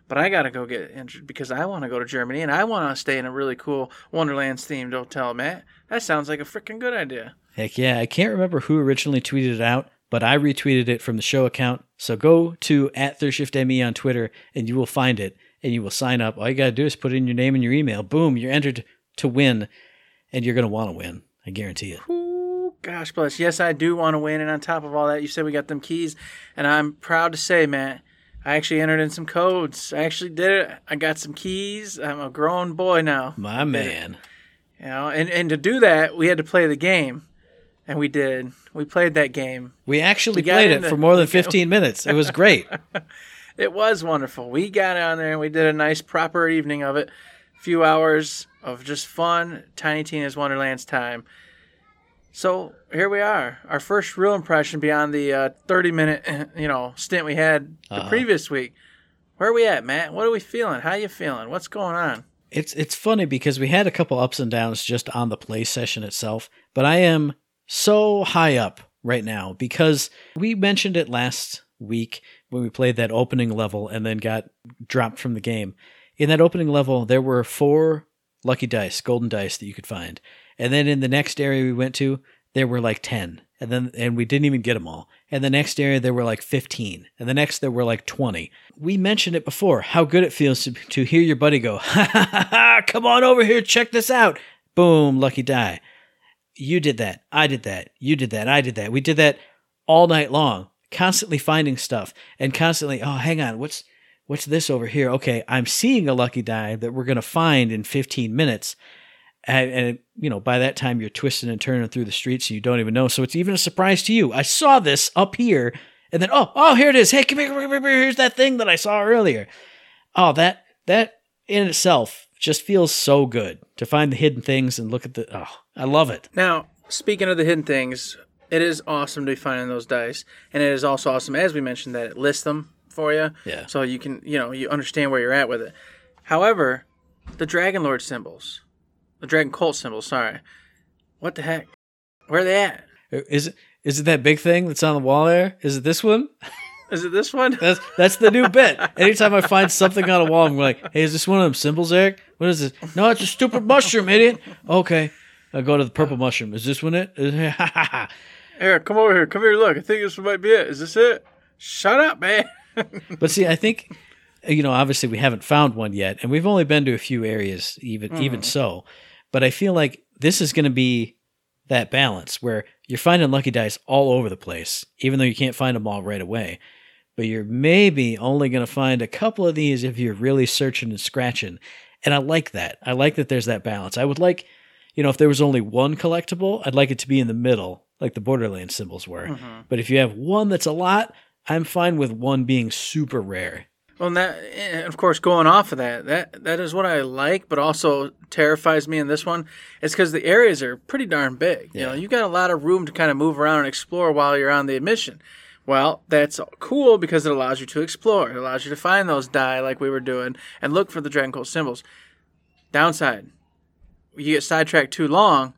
But I gotta go get it because I want to go to Germany and I want to stay in a really cool Wonderlands themed hotel. Matt, that sounds like a freaking good idea. heck yeah! I can't remember who originally tweeted it out, but I retweeted it from the show account. So go to at ThirdShiftME on Twitter and you will find it and you will sign up. All you gotta do is put in your name and your email. Boom, you're entered to win, and you're gonna want to win. I guarantee it. Ooh, gosh bless. Yes, I do want to win. And on top of all that, you said we got them keys, and I'm proud to say, Matt, I actually entered in some codes. I actually did it. I got some keys. I'm a grown boy now. My man. You know, and, and to do that, we had to play the game. And we did. We played that game. We actually We played it for more than 15 minutes. It was great. It was wonderful. We got on there and we did a nice proper evening of it. A few hours of just fun, Tiny Tina's Wonderland's time. So here we are, our first real impression beyond the uh, 30 minute, you know, stint we had the Uh-huh. previous week. Where are we at, Matt? What are we feeling? How you feeling? What's going on? It's it's funny because we had a couple ups and downs just on the play session itself, but I am so high up right now because we mentioned it last week when we played that opening level and then got dropped from the game. In that opening level, there were four lucky dice, golden dice that you could find. And then in the next area we went to, there were like 10. And then and we didn't even get them all. And the next area there were like 15. And the next there were like 20. We mentioned it before, how good it feels to, to hear your buddy go, ha ha ha ha, come on over here, check this out. Boom, lucky die. You did that. I did that. You did that. I did that. We did that all night long, constantly finding stuff and constantly, oh, hang on, what's what's this over here? Okay, I'm seeing a lucky die that we're gonna find in 15 minutes. And, and you know, by that time you're twisting and turning through the streets and you don't even know. So it's even a surprise to you. I saw this up here, and then oh, oh, here it is. Hey, come here, come here, come here. Here's that thing that I saw earlier. Oh, that that in itself just feels so good to find the hidden things and look at the. Oh, I love it. Now, speaking of the hidden things, it is awesome to be finding those dice, and it is also awesome, as we mentioned, that it lists them for you, Yeah. so you can, you know, you understand where you're at with it. However, the Dragon Lord symbols, the Dragon Cult symbol, sorry, what the heck? Where are they at? Is it is it that big thing that's on the wall there? Is it this one? Is it this one? That's that's the new bit. Anytime I find something on a wall, I'm like, "Hey, is this one of them symbols, Eric? What is this? No, it's a stupid mushroom, idiot." Okay, I go to the purple mushroom. Is this one it? Eric, come over here. Come here. Look, I think this might be it. Is this it? Shut up, man. but see, I think you know, obviously we haven't found one yet, and we've only been to a few areas, even even mm-hmm. so. But I feel like this is going to be that balance where you're finding lucky dice all over the place, even though you can't find them all right away. But you're maybe only going to find a couple of these if you're really searching and scratching. And I like that. I like that there's that balance. I would like, you know, if there was only one collectible, I'd like it to be in the middle, like the Borderlands symbols were. Mm-hmm. But if you have one that's a lot, I'm fine with one being super rare. Well, and that, and of course, going off of that, that that is what I like, but also terrifies me in this one. It's because the areas are pretty darn big. You know, you got a lot of room to kind of move around and explore while you're on the mission. Well, that's cool because it allows you to explore. It allows you to find those die like we were doing and look for the Dragon Cult symbols. Downside, you get sidetracked too long,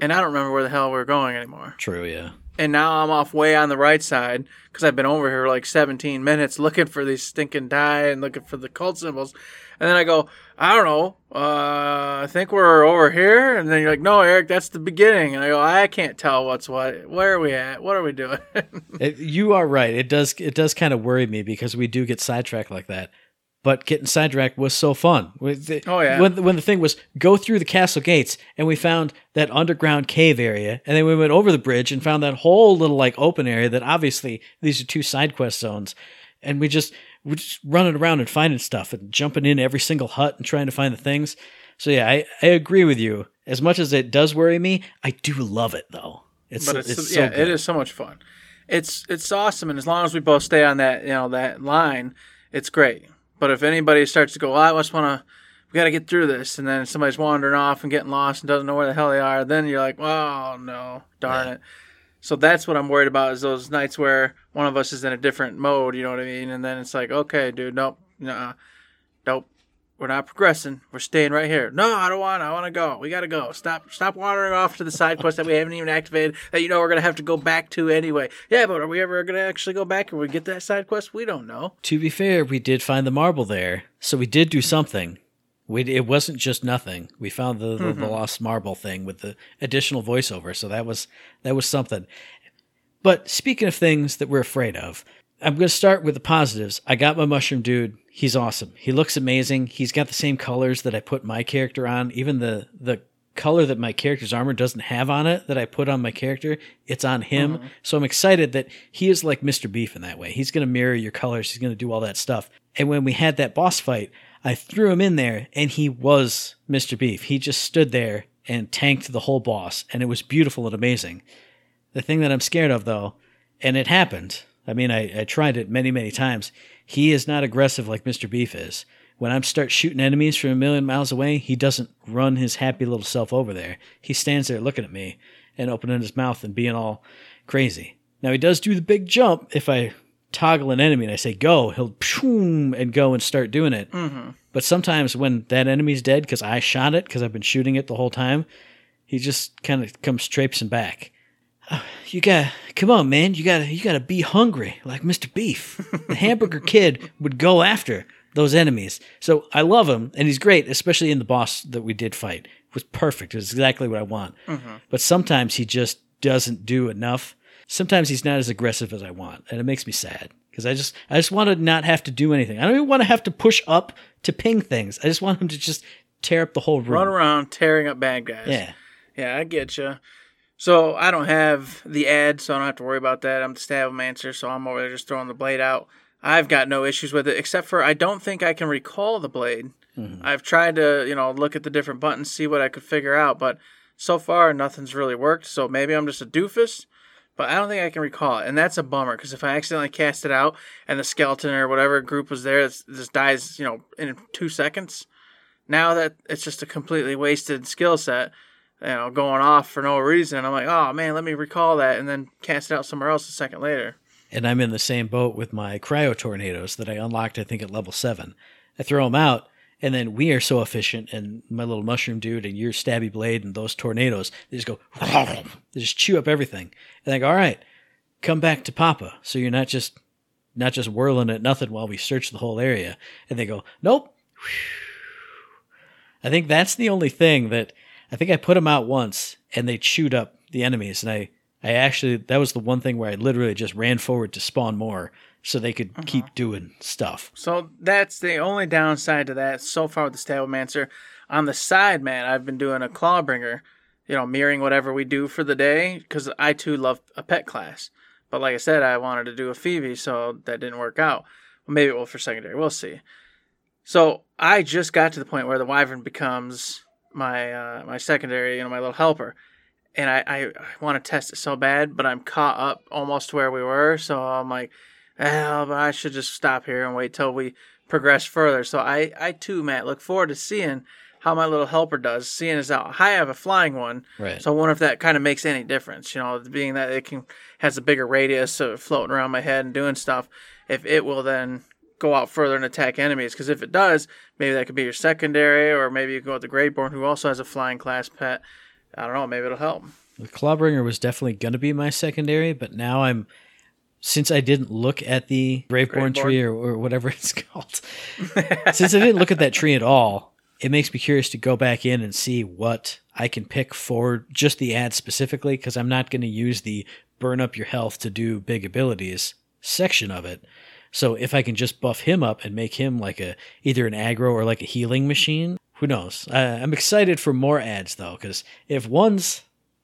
and I don't remember where the hell we're going anymore True, yeah. And now I'm off way on the right side because I've been over here like 17 minutes looking for these stinking die and looking for the cult symbols. And then I go, I don't know, uh, I think we're over here. And then you're like, no, Eric, that's the beginning. And I go, I can't tell what's what. Where are we at? What are we doing? It, you are right. It does. It does kind of worry me because we do get sidetracked like that. But getting sidetracked was so fun. With the- Oh, yeah. When when the thing was go through the castle gates and we found that underground cave area, and then we went over the bridge and found that whole little like open area. That obviously these are two side quest zones, and we just we're just running around and finding stuff and jumping in every single hut and trying to find the things. So yeah, I, I agree with you. As much as it does worry me, I do love it though. It's but it's, it's, so yeah, good. it is so much fun. it's it's awesome, and as long as we both stay on that you know that line, it's great. But if anybody starts to go, well, I just want to, we got to get through this, and then somebody's wandering off and getting lost and doesn't know where the hell they are, then you're like, oh no, darn Yeah. it. So that's what I'm worried about is those nights where one of us is in a different mode, you know what I mean? And then it's like, okay, dude, nope, nah, nope, we're not progressing. We're staying right here. No, I don't want. I want to go. We got to go. Stop. Stop wandering off to the side quest that we haven't even activated. That you know we're gonna have to go back to anyway. Yeah, but are we ever gonna actually go back and we get that side quest? We don't know. To be fair, we did find the marble there, so we did do something. We, it wasn't just nothing. We found the, the, the mm-hmm. lost marble thing with the additional voiceover, so that was that was something. But speaking of things that we're afraid of, I'm going to start with the positives. I got my mushroom dude. He's awesome. He looks amazing. He's got the same colors that I put my character on. Even the the color that my character's armor doesn't have on it that I put on my character, it's on him. Uh-huh. So I'm excited that he is like Mr. Beef in that way. He's going to mirror your colors. He's going to do all that stuff. And when we had that boss fight, I threw him in there and he was Mr. Beef. He just stood there and tanked the whole boss and it was beautiful and amazing. The thing that I'm scared of though, and it happened. I mean, I, I tried it many, many times. He is not aggressive like Mr. Beef is. When I start shooting enemies from a million miles away, he doesn't run his happy little self over there. He stands there looking at me and opening his mouth and being all crazy. Now he does do the big jump. If I toggle an enemy and I say go, he'll pshoom and go and start doing it. Mm-hmm. But sometimes when that enemy's dead because I shot it because I've been shooting it the whole time, he just kind of comes traipsing back. You got come on, man. You got to you got to be hungry like Mr. Beef. The hamburger kid would go after those enemies. So I love him and he's great, especially in the boss that we did fight. It was perfect. It was exactly what I want. Mm-hmm. But sometimes he just doesn't do enough. Sometimes he's not as aggressive as I want, and it makes me sad because I just I just want to not have to do anything. I don't even want to have to push up to ping things. I just want him to just tear up the whole room. Run around tearing up bad guys. Yeah. Yeah, I get you. So I don't have the ad, so I don't have to worry about that. I'm the Stabbomancer, so I'm over there just throwing the blade out. I've got no issues with it, except for I don't think I can recall the blade. Mm-hmm. I've tried to, you know, look at the different buttons, see what I could figure out, but so far nothing's really worked. So maybe I'm just a doofus, but I don't think I can recall it, and that's a bummer because if I accidentally cast it out and the skeleton or whatever group was there, just dies, you know, in two seconds. Now that it's just a completely wasted skill set, you know, going off for no reason. I'm like, oh man, let me recall that and then cast it out somewhere else a second later. and I'm in the same boat with my cryo tornadoes that I unlocked, I think, at level seven. I throw them out, and then we are so efficient, and my little mushroom dude and your stabby blade and those tornadoes, they just go, they just chew up everything. And I go, all right, come back to Papa, so you're not just not just whirling at nothing while we search the whole area. And they go, nope. I think that's the only thing that I think I put them out once, and they chewed up the enemies, and I I actually that was the one thing where I literally just ran forward to spawn more so they could uh-huh. keep doing stuff. So that's the only downside to that so far with the Stabbomancer. On the side, man, I've been doing a Clawbringer, you know, mirroring whatever we do for the day because I too love a pet class. But like I said, I wanted to do a Phoebe, so that didn't work out. Well, maybe it will for secondary. We'll see. So I just got to the point where the Wyvern becomes my uh, my secondary, you know, my little helper. And I, I, I want to test it so bad, but I'm caught up almost to where we were. So I'm like, well, but I should just stop here and wait till we progress further. So I, I too, Matt, look forward to seeing how my little helper does. Seeing as how I have a flying one, Right. so I wonder if that kind of makes any difference. You know, being that it can has a bigger radius of floating around my head and doing stuff. If it will then go out further and attack enemies, because if it does, maybe that could be your secondary, or maybe you go with the Graveborn, who also has a flying class pet. I don't know. Maybe it'll help. The Clawbringer was definitely going to be my secondary, but now I'm since I didn't look at the Graveborn Graveborn. tree or, or whatever it's called. since I didn't look at that tree at all, it makes me curious to go back in and see what I can pick for just the ad specifically because I'm not going to use the burn up your health to do big abilities section of it. So if I can just buff him up and make him like a either an aggro or like a healing machine, who knows? I, I'm excited for more ads though, because if one's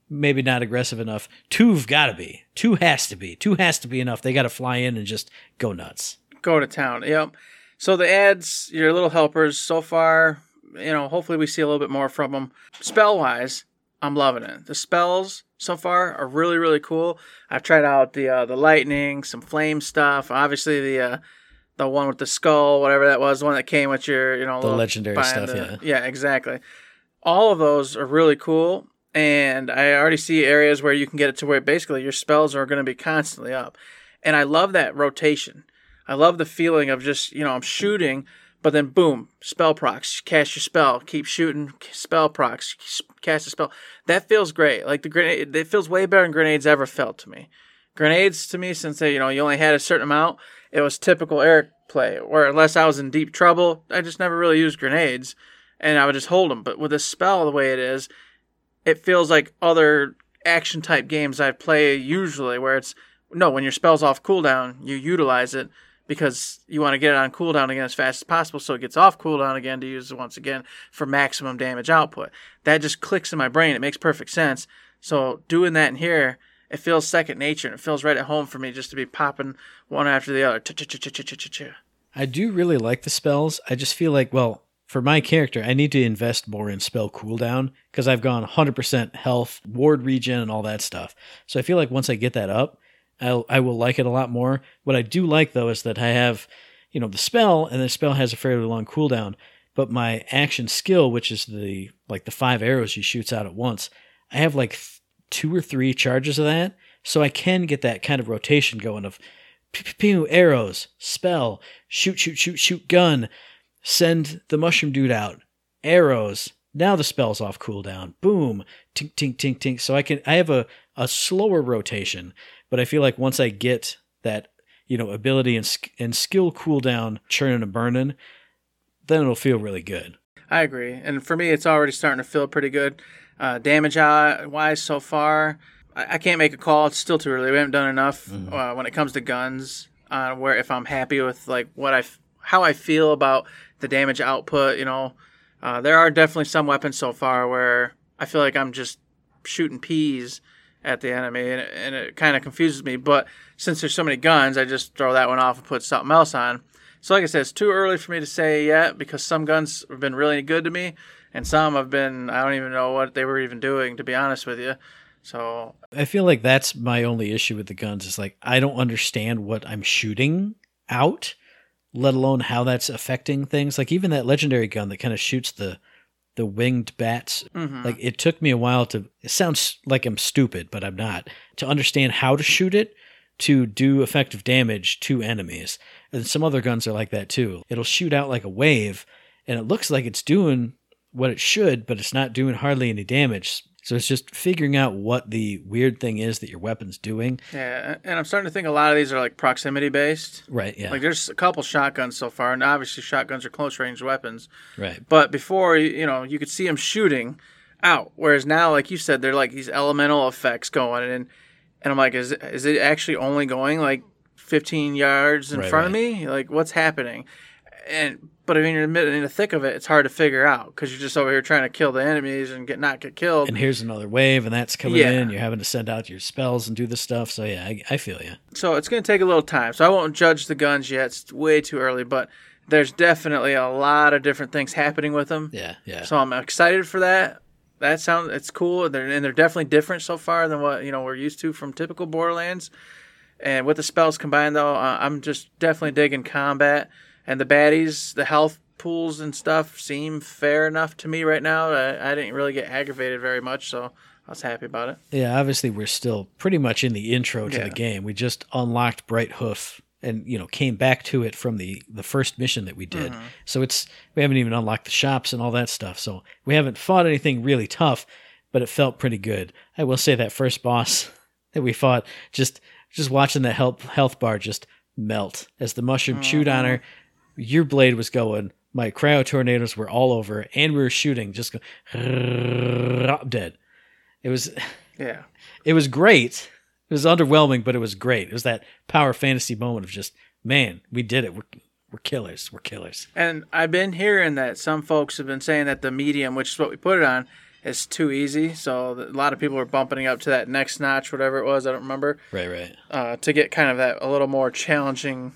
maybe not aggressive enough, two've got to be. Two has to be. Two has to be enough. They got to fly in and just go nuts. go to town. Yep. So the ads, your little helpers, so far, you know, hopefully we see a little bit more from them. Spell wise, I'm loving it. The spells so far are really really cool. I've tried out the uh, the lightning, some flame stuff. Obviously the uh, the one with the skull, whatever that was, the one that came with your you know The legendary stuff, uh, yeah. yeah, exactly. All of those are really cool, and I already see areas where you can get it to where basically your spells are going to be constantly up, and I love that rotation. I love the feeling of just you know I'm shooting, but then boom, spell procs, cast your spell, keep shooting, spell procs, cast a spell. That feels great. Like the grenade, it feels way better than grenades ever felt to me. Grenades to me, since they you know you only had a certain amount, it was typical Eric play. Where unless I was in deep trouble, I just never really used grenades, and I would just hold them. But with a spell the way it is, it feels like other action type games I play usually, where it's no when your spell's off cooldown, you utilize it because you want to get it on cooldown again as fast as possible so it gets off cooldown again to use once again for maximum damage output. That just clicks in my brain. It makes perfect sense. So doing that in here, it feels second nature and it feels right at home for me just to be popping one after the other. I do really like the spells. I just feel like, well, for my character, I need to invest more in spell cooldown because I've gone 100% health, ward regen, and all that stuff. So I feel like once I get that up, I'll, I will like it a lot more. What I do like though is that I have, you know, the spell, and the spell has a fairly long cooldown. But my action skill, which is the like the five arrows he shoots out at once, I have like th- two or three charges of that, so I can get that kind of rotation going of pew, pew, pew, arrows, spell, shoot, shoot, shoot, shoot, gun, send the mushroom dude out, arrows. Now the spell's off cooldown. Boom, tink, tink, tink, tink. So I can I have a a slower rotation, but I feel like once I get that you know ability and sk- and skill cooldown churning and burning, then it'll feel really good. I agree. And for me, it's already starting to feel pretty good. Uh, damage uh, wise so far, I, I can't make a call. It's still too early. We haven't done enough uh, when it comes to guns. Uh, where if I'm happy with like what I, f- how I feel about the damage output, you know, uh, there are definitely some weapons so far where I feel like I'm just shooting peas at the enemy, and it, and it kind of confuses me. But since there's so many guns, I just throw that one off and put something else on. So, like I said, it's too early for me to say yet because some guns have been really good to me, and some have been I don't even know what they were even doing to be honest with you. So I feel like that's my only issue with the guns is like I don't understand what I'm shooting out, let alone how that's affecting things. Like even that legendary gun that kind of shoots the the winged bats. Mm-hmm. Like it took me a while to it sounds like I'm stupid, but I'm not. To understand how to shoot it to do effective damage to enemies. And some other guns are like that too. It'll shoot out like a wave and it looks like it's doing what it should, but it's not doing hardly any damage. So it's just figuring out what the weird thing is that your weapon's doing. yeah, and I'm starting to think a lot of these are like proximity based. Right, yeah. Like there's a couple shotguns so far, and obviously shotguns are close range weapons. right. But before, you know, you could see them shooting out. Whereas now, like you said, they're like these elemental effects going, and and I'm like, is is it actually only going like 15 yards in Right, front of me? Like, what's happening? And but I mean, you're in the- thick of it. It's hard to figure out because you're just over here trying to kill the enemies and get not get killed. And here's another wave, and that's coming Yeah. in. You're having to send out your spells and do this stuff. So yeah, I, I feel you. So it's going to take a little time. So I won't judge the guns yet. It's way too early, but there's definitely a lot of different things happening with them. Yeah, yeah. So I'm excited for that. That sounds it's cool. They're, and they're definitely different so far than what you know we're used to from typical Borderlands. And with the spells combined, though, uh, I'm just definitely digging combat and the baddies, the health pools and stuff seem fair enough to me right now. I, I didn't really get aggravated very much, so I was happy about it. Yeah, obviously we're still pretty much in the intro to Yeah. the game. We just unlocked Bright Hoof and you know came back to it from the the first mission that we did. Mm-hmm. So it's we haven't even unlocked the shops and all that stuff. So we haven't fought anything really tough, but it felt pretty good. I will say that first boss that we fought just just watching the health health bar just melt as the mushroom chewed on mm-hmm. her. Your blade was going. My cryo tornadoes were all over, and we were shooting. Just go, dead. It was Yeah. it was great. It was underwhelming, but it was great. It was that power fantasy moment of just, man, we did it. We're we're killers. We're killers. And I've been hearing that some folks have been saying that the medium, which is what we put it on, is too easy. So a lot of people are bumping up to that next notch, whatever it was. I don't remember. Right, right. uh, to get kind of that a little more challenging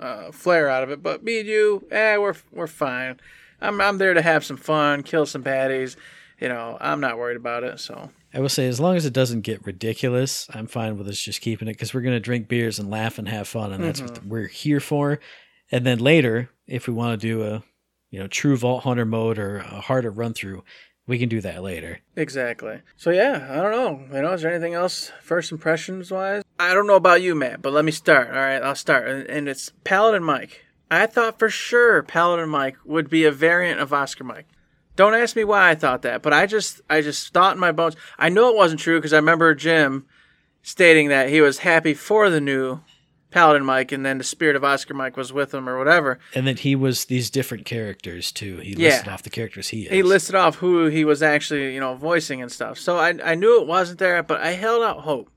uh, flair out of it. But me and you, eh, we're we're fine. I'm I'm there to have some fun, kill some baddies. You know, I'm not worried about it. So I will say, as long as it doesn't get ridiculous, I'm fine with us just keeping it because we're going to drink beers and laugh and have fun, and that's what we're here for. And then later, if we want to do a, you know, true Vault Hunter mode or a harder run through, we can do that later. Exactly. So yeah, I don't know. You know, is there anything else first impressions wise? I don't know about you, Matt, but let me start. All right, I'll start. And, it's Paladin Mike. I thought for sure Paladin Mike would be a variant of Oscar Mike. Don't ask me why I thought that, but I just I just thought in my bones. I know it wasn't true because I remember Jim stating that he was happy for the new Paladin Mike, and then the spirit of Oscar Mike was with him or whatever. And that he was these different characters too. He Yeah. listed off the characters he is. He listed off who he was actually, you know, voicing and stuff. So I, I knew it wasn't there, but I held out hope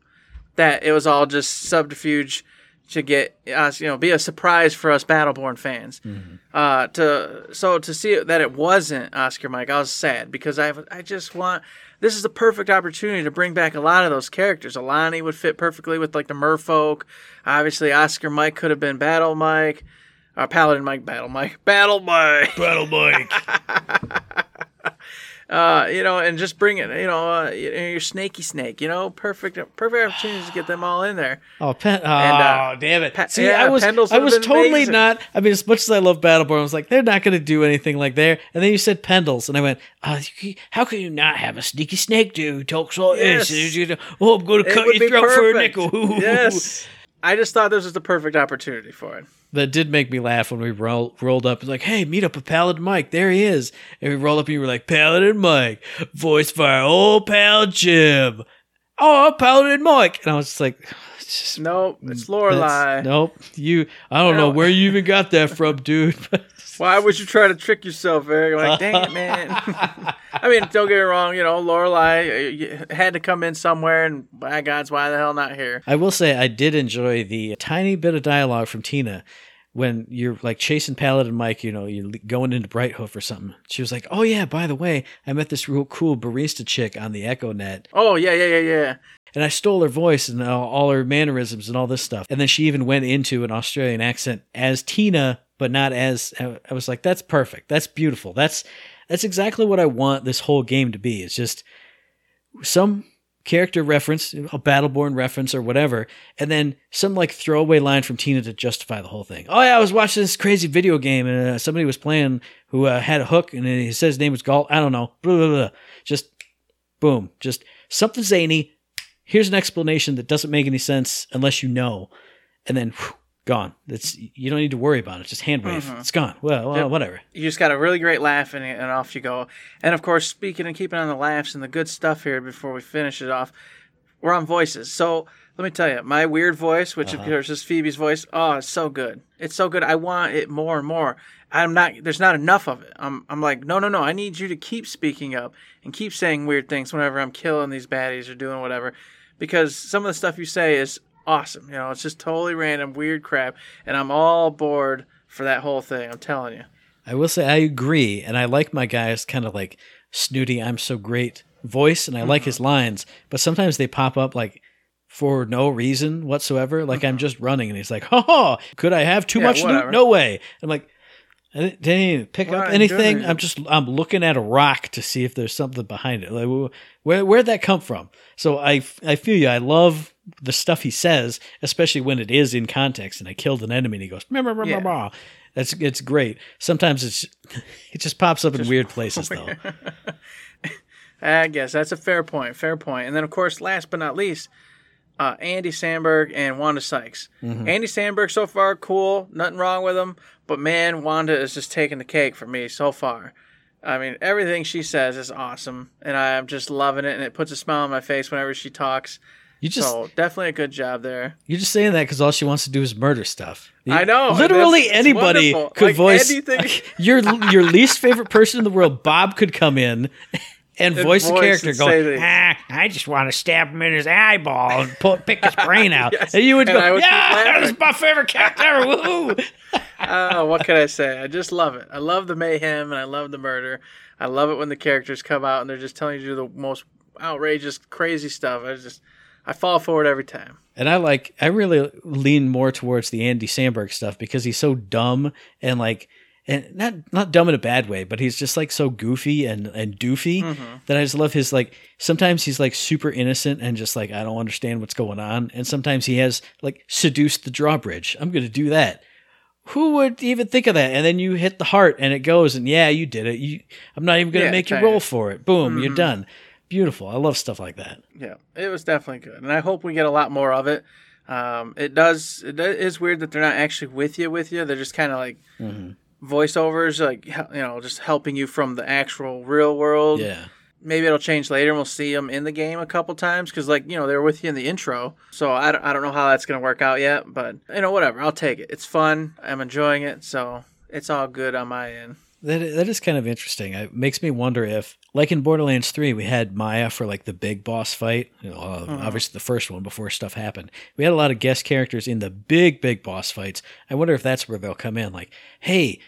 that it was all just subterfuge to get us, you know, be a surprise for us Battleborn fans. Uh, to so to see that it wasn't Oscar Mike, I was sad because I I just want this is the perfect opportunity to bring back a lot of those characters. Alani would fit perfectly with like the Merfolk. Obviously, Oscar Mike could have been Battle Mike. Uh, Paladin Mike, Battle Mike, Battle Mike. Battle Mike. uh, you know, and just bring it, you know, uh, your snaky snake, you know, perfect, perfect opportunity to get them all in there. Oh, Pen- oh uh, damn it! Pa- See, yeah, I was Pendles I was totally amazing. not. I mean, as much as I love Battleborn, I was like, they're not going to do anything like there. And then you said Pendles, and I went, oh, how can you not have a sneaky snake dude who talks like Yes. this? Oh, I'm going to cut your throat for a nickel. Yes, I just thought this was the perfect opportunity for it. That did make me laugh when we roll, rolled up. Like, hey, meet up with Paladin Mike. There he is. And we rolled up and you were like, Paladin Mike, voiced by our old pal Jim. Oh, Paladin Mike. And I was just like, it's just Nope, it's mm, That's- Lorelei. Nope. You. I don't know where you even got that from, dude. Why would you try to trick yourself, Eric? Like, dang it, man. I mean, don't get me wrong. You know, Lorelei had to come in somewhere, and by God's, why the hell not here? I will say I did enjoy the tiny bit of dialogue from Tina when you're like chasing Paladin Mike. You know, you're going into Bright Hoof or something. She was like, "Oh yeah, by the way, I met this real cool barista chick on the Echo Net, Oh yeah, yeah, yeah, yeah. and I stole her voice and all, all her mannerisms and all this stuff." And then she even went into an Australian accent as Tina, but not as. I was like, "That's perfect. That's beautiful. That's." That's exactly what I want this whole game to be. It's just some character reference, a Battleborn reference or whatever, and then some like throwaway line from Tina to justify the whole thing. Oh yeah, I was watching this crazy video game and uh, somebody was playing who uh, had a hook and he says his name was Galt. I don't know. Blah, blah, blah. Just boom, just something zany. Here's an explanation that doesn't make any sense unless you know, and then whew, gone. It's you don't need to worry about it. Just hand wave. Mm-hmm. It's gone. Well, well Yep. whatever. you just got a really great laugh and, and off you go. And of course, speaking and keeping on the laughs and the good stuff here before we finish it off, we're on voices. So let me tell you, my weird voice, which of uh-huh. course is Phoebe's voice, oh, it's so good. It's so good. I want it more and more. I'm not. There's not enough of it. I'm. I'm like, no, no, no. I need you to keep speaking up and keep saying weird things whenever I'm killing these baddies or doing whatever, because some of the stuff you say is awesome. You know, it's just totally random, weird crap, and I'm all bored for that whole thing. I'm telling you. I will say I agree, and I like my guy's kind of like snooty "I'm so great" voice, and I like his mm-hmm. lines, but sometimes they pop up like for no reason whatsoever. Like I'm mm-hmm. just running, and he's like, "Ha ha! Could I have too Yeah, much whatever. loot? No way!" I'm like. I didn't even pick up anything. I'm just I'm looking at a rock to see if there's something behind it. Like where where'd that come from? So I I feel you. I love the stuff he says, especially when it is in context. And I killed an enemy, and he goes, "Meh, meh, meh, meh, Yeah. meh." That's it's great. Sometimes it's it just pops up in weird places though. I guess that's a fair point. Fair point. And then, of course, last but not least, uh, Andy Samberg and Wanda Sykes. Andy Samberg so far cool, nothing wrong with him. But man, Wanda is just taking the cake for me so far. I mean, everything she says is awesome, and I'm just loving it. And it puts a smile on my face whenever she talks. You just so definitely a good job there. you're just saying that because all she wants to do is murder stuff. I know, Literally that's- anybody could Like, voice anything- your your least favorite person in the world. Bob could come in and, And voice voice character going, ah, I just want to stab him in his eyeball and pull, pick his brain out. Yes, And you would and go, would yeah, is my favorite character. Woohoo! oh, what can I say? I just love it. I love the mayhem and I love the murder. I love it when the characters come out and they're just telling you to do the most outrageous, crazy stuff. I just, I fall forward every time. And I like, I really lean more towards the Andy Samberg stuff because he's so dumb and like and not not dumb in a bad way, but he's just like so goofy and and doofy Mm-hmm. that I just love his like. Sometimes he's like super innocent and just like I don't understand what's going on, and sometimes he has like seduced the drawbridge. I'm gonna do that. Who would even think of that? And then you hit the heart and it goes, and yeah, you did it. You, I'm not even gonna Yeah, make you roll for it. Boom, Mm-hmm. you're done. Beautiful. I love stuff like that. Yeah, it was definitely good, and I hope we get a lot more of it. Um, it does. It is weird that they're not actually with you. With you, they're just kind of like voiceovers, like you know, just helping you from the actual real world. Yeah. Maybe it'll change later, and we'll see them in the game a couple times because, like, you know, they're with you in the intro. So I don't, I don't know how that's gonna work out yet, but you know, whatever. I'll take it. It's fun. I'm enjoying it, so it's all good on my end. That that is kind of interesting. It makes me wonder if, like in Borderlands Three, we had Maya for like the big boss fight. You know, uh, obviously the first one before stuff happened. We had a lot of guest characters in the big big boss fights. I wonder if that's where they'll come in. Like, hey,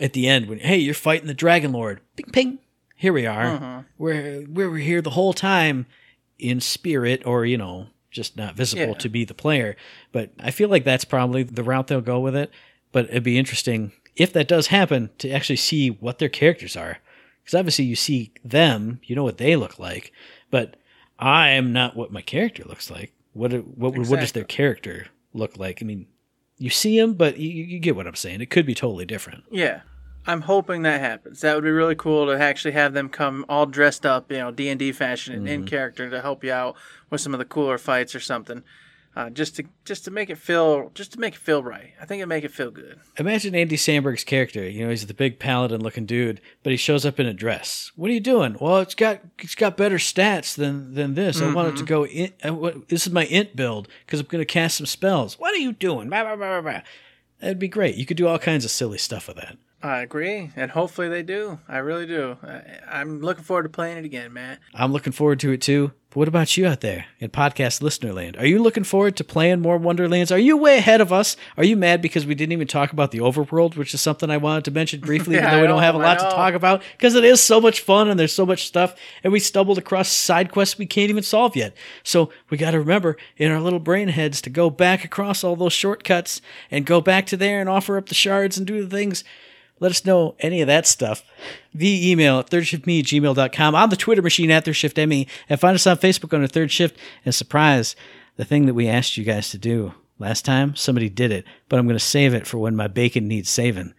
at the end when hey you're fighting the Dragon Lord, ping ping, here we are. Uh-huh. We're we were here the whole time in spirit, or you know, just not visible Yeah. to be the player. But I feel like that's probably the route they'll go with it. But it'd be interesting if that does happen to actually see what their characters are. Because obviously you see them, you know what they look like, but I am not what my character looks like. What what what does their character look like? I mean, you see them, but you, you get what I'm saying. It could be totally different. Yeah. I'm hoping that happens. That would be really cool to actually have them come all dressed up, you know, D and D fashion and in mm-hmm. character to help you out with some of the cooler fights or something, uh, just to just to make it feel just to make it feel right. I think it make it feel good. Imagine Andy Samberg's character. You know, he's the big paladin-looking dude, but he shows up in a dress. What are you doing? Well, it's got it's got better stats than than this. I want it to go in. uh, what- This is my int build because I'm going to cast some spells. What are you doing? Blah, blah, blah, blah, blah. That'd be great. You could do all kinds of silly stuff with that. I agree, and hopefully they do. I really do. I, I'm looking forward to playing it again, Matt. I'm looking forward to it too. But what about you out there in podcast listener land? Are you looking forward to playing more Wonderlands? Are you way ahead of us? Are you mad because we didn't even talk about the overworld, which is something I wanted to mention briefly, even Yeah, though we don't have a lot to talk about? Because it is so much fun and there's so much stuff, and we stumbled across side quests we can't even solve yet. So we got to remember in our little brain heads to go back across all those shortcuts and go back to there and offer up the shards and do the things let us know any of that stuff The email at thirdshiftme at gmail.com, on the Twitter machine at thirdshiftme, and find us on Facebook under Third Shift. And surprise, the thing that we asked you guys to do last time, somebody did it, but I'm going to save it for when my bacon needs saving.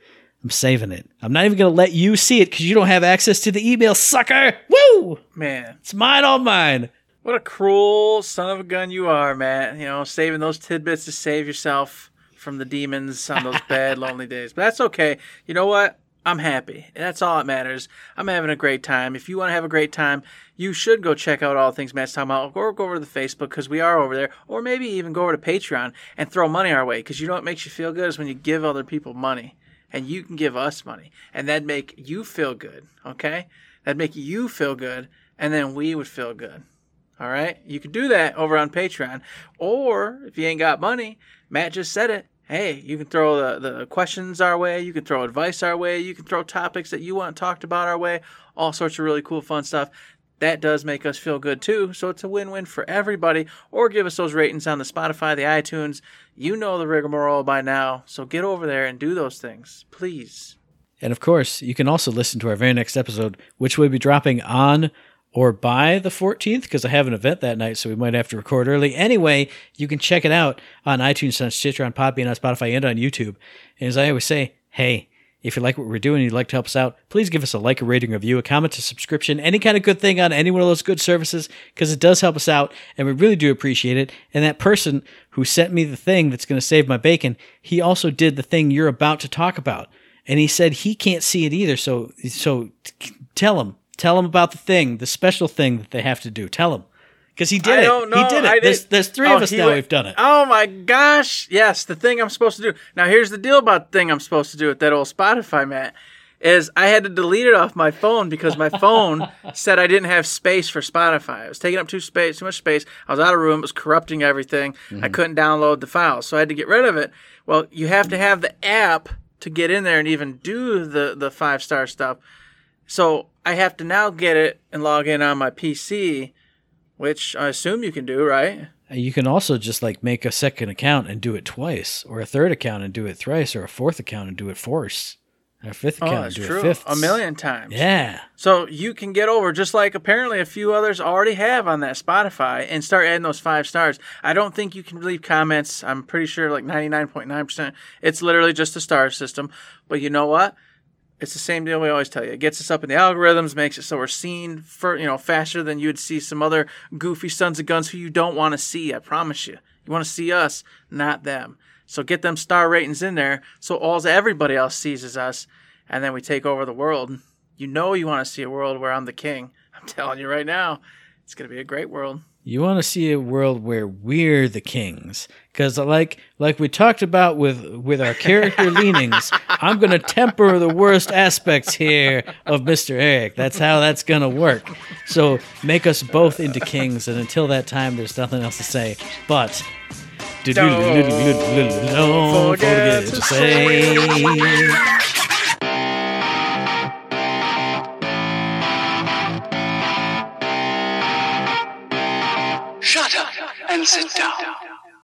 I'm saving it. I'm not even going to let you see it because you don't have access to the email, sucker. Woo! Man, It's mine, all mine. what a cruel son of a gun you are, Matt. You know, saving those tidbits to save yourself from the demons on those bad, lonely days. But that's okay. You know what? I'm happy. That's all that matters. I'm having a great time. If you want to have a great time, you should go check out all the things Matt's talking about, or go over to the Facebook because we are over there, or maybe even go over to Patreon and throw money our way because you know what makes you feel good is when you give other people money, and you can give us money, and that'd make you feel good. Okay, that'd make you feel good, and then we would feel good. All right, you can do that over on Patreon, or if you ain't got money, Matt just said it. Hey, you can throw the, the questions our way. You can throw advice our way. You can throw topics that you want talked about our way. All sorts of really cool, fun stuff. That does make us feel good too. So it's a win win for everybody. Or give us those ratings on the Spotify, the iTunes. You know the rigmarole by now. So get over there and do those things, please. And of course, you can also listen to our very next episode, which will be dropping on or by the 14th, because I have an event that night, so we might have to record early. Anyway, you can check it out on iTunes, on Stitcher, on Podbean, on Spotify, and on YouTube. And as I always say, hey, if you like what we're doing and you'd like to help us out, please give us a like, a rating, review, a comment, a subscription, any kind of good thing on any one of those good services, because it does help us out, and we really do appreciate it. And that person who sent me the thing that's going to save my bacon, he also did the thing you're about to talk about and he said he can't see it either. So, so tell him, tell him about the thing, the special thing that they have to do. Tell him because he did I it. don't know. He did it. I there's, there's three Oh, of us now. went- We've done it. Oh my gosh! Yes, the thing I'm supposed to do. Now here's the deal about the thing I'm supposed to do with that old Spotify, Matt. Is I had to delete it off my phone because my phone said I didn't have space for Spotify. It was taking up too space, too much space. I was out of room. It was corrupting everything. I mm-hmm. couldn't download the files, so I had to get rid of it. Well, you have to have the app to get in there and even do the the five star stuff. So I have to now get it and log in on my PC, which I assume you can do, right? Uh, you can also just like make a second account and do it twice, or a third account and do it thrice, or a fourth account and do it force. a fifth Oh, account. that's do true. fifths. A million times. Yeah. So you can get over just like apparently a few others already have on that Spotify and start adding those five stars. I don't think you can leave comments. I'm pretty sure like 99.9%. It's literally just a star system. But you know what? It's the same deal we always tell you. It gets us up in the algorithms, makes it so we're seen for you know faster than you would see some other goofy sons of guns who you don't want to see. I promise you. You want to see us, not them. So get them star ratings in there, so all everybody else sees is us, and then we take over the world. You know you want to see a world where I'm the king. I'm telling you right now, it's gonna be a great world. You want to see a world where we're the kings, because like like we talked about with with our character leanings, I'm gonna temper the worst aspects here of Mister Eric. That's how that's gonna work. So make us both into kings, and until that time, there's nothing else to say. But don't forget to say. and sit down.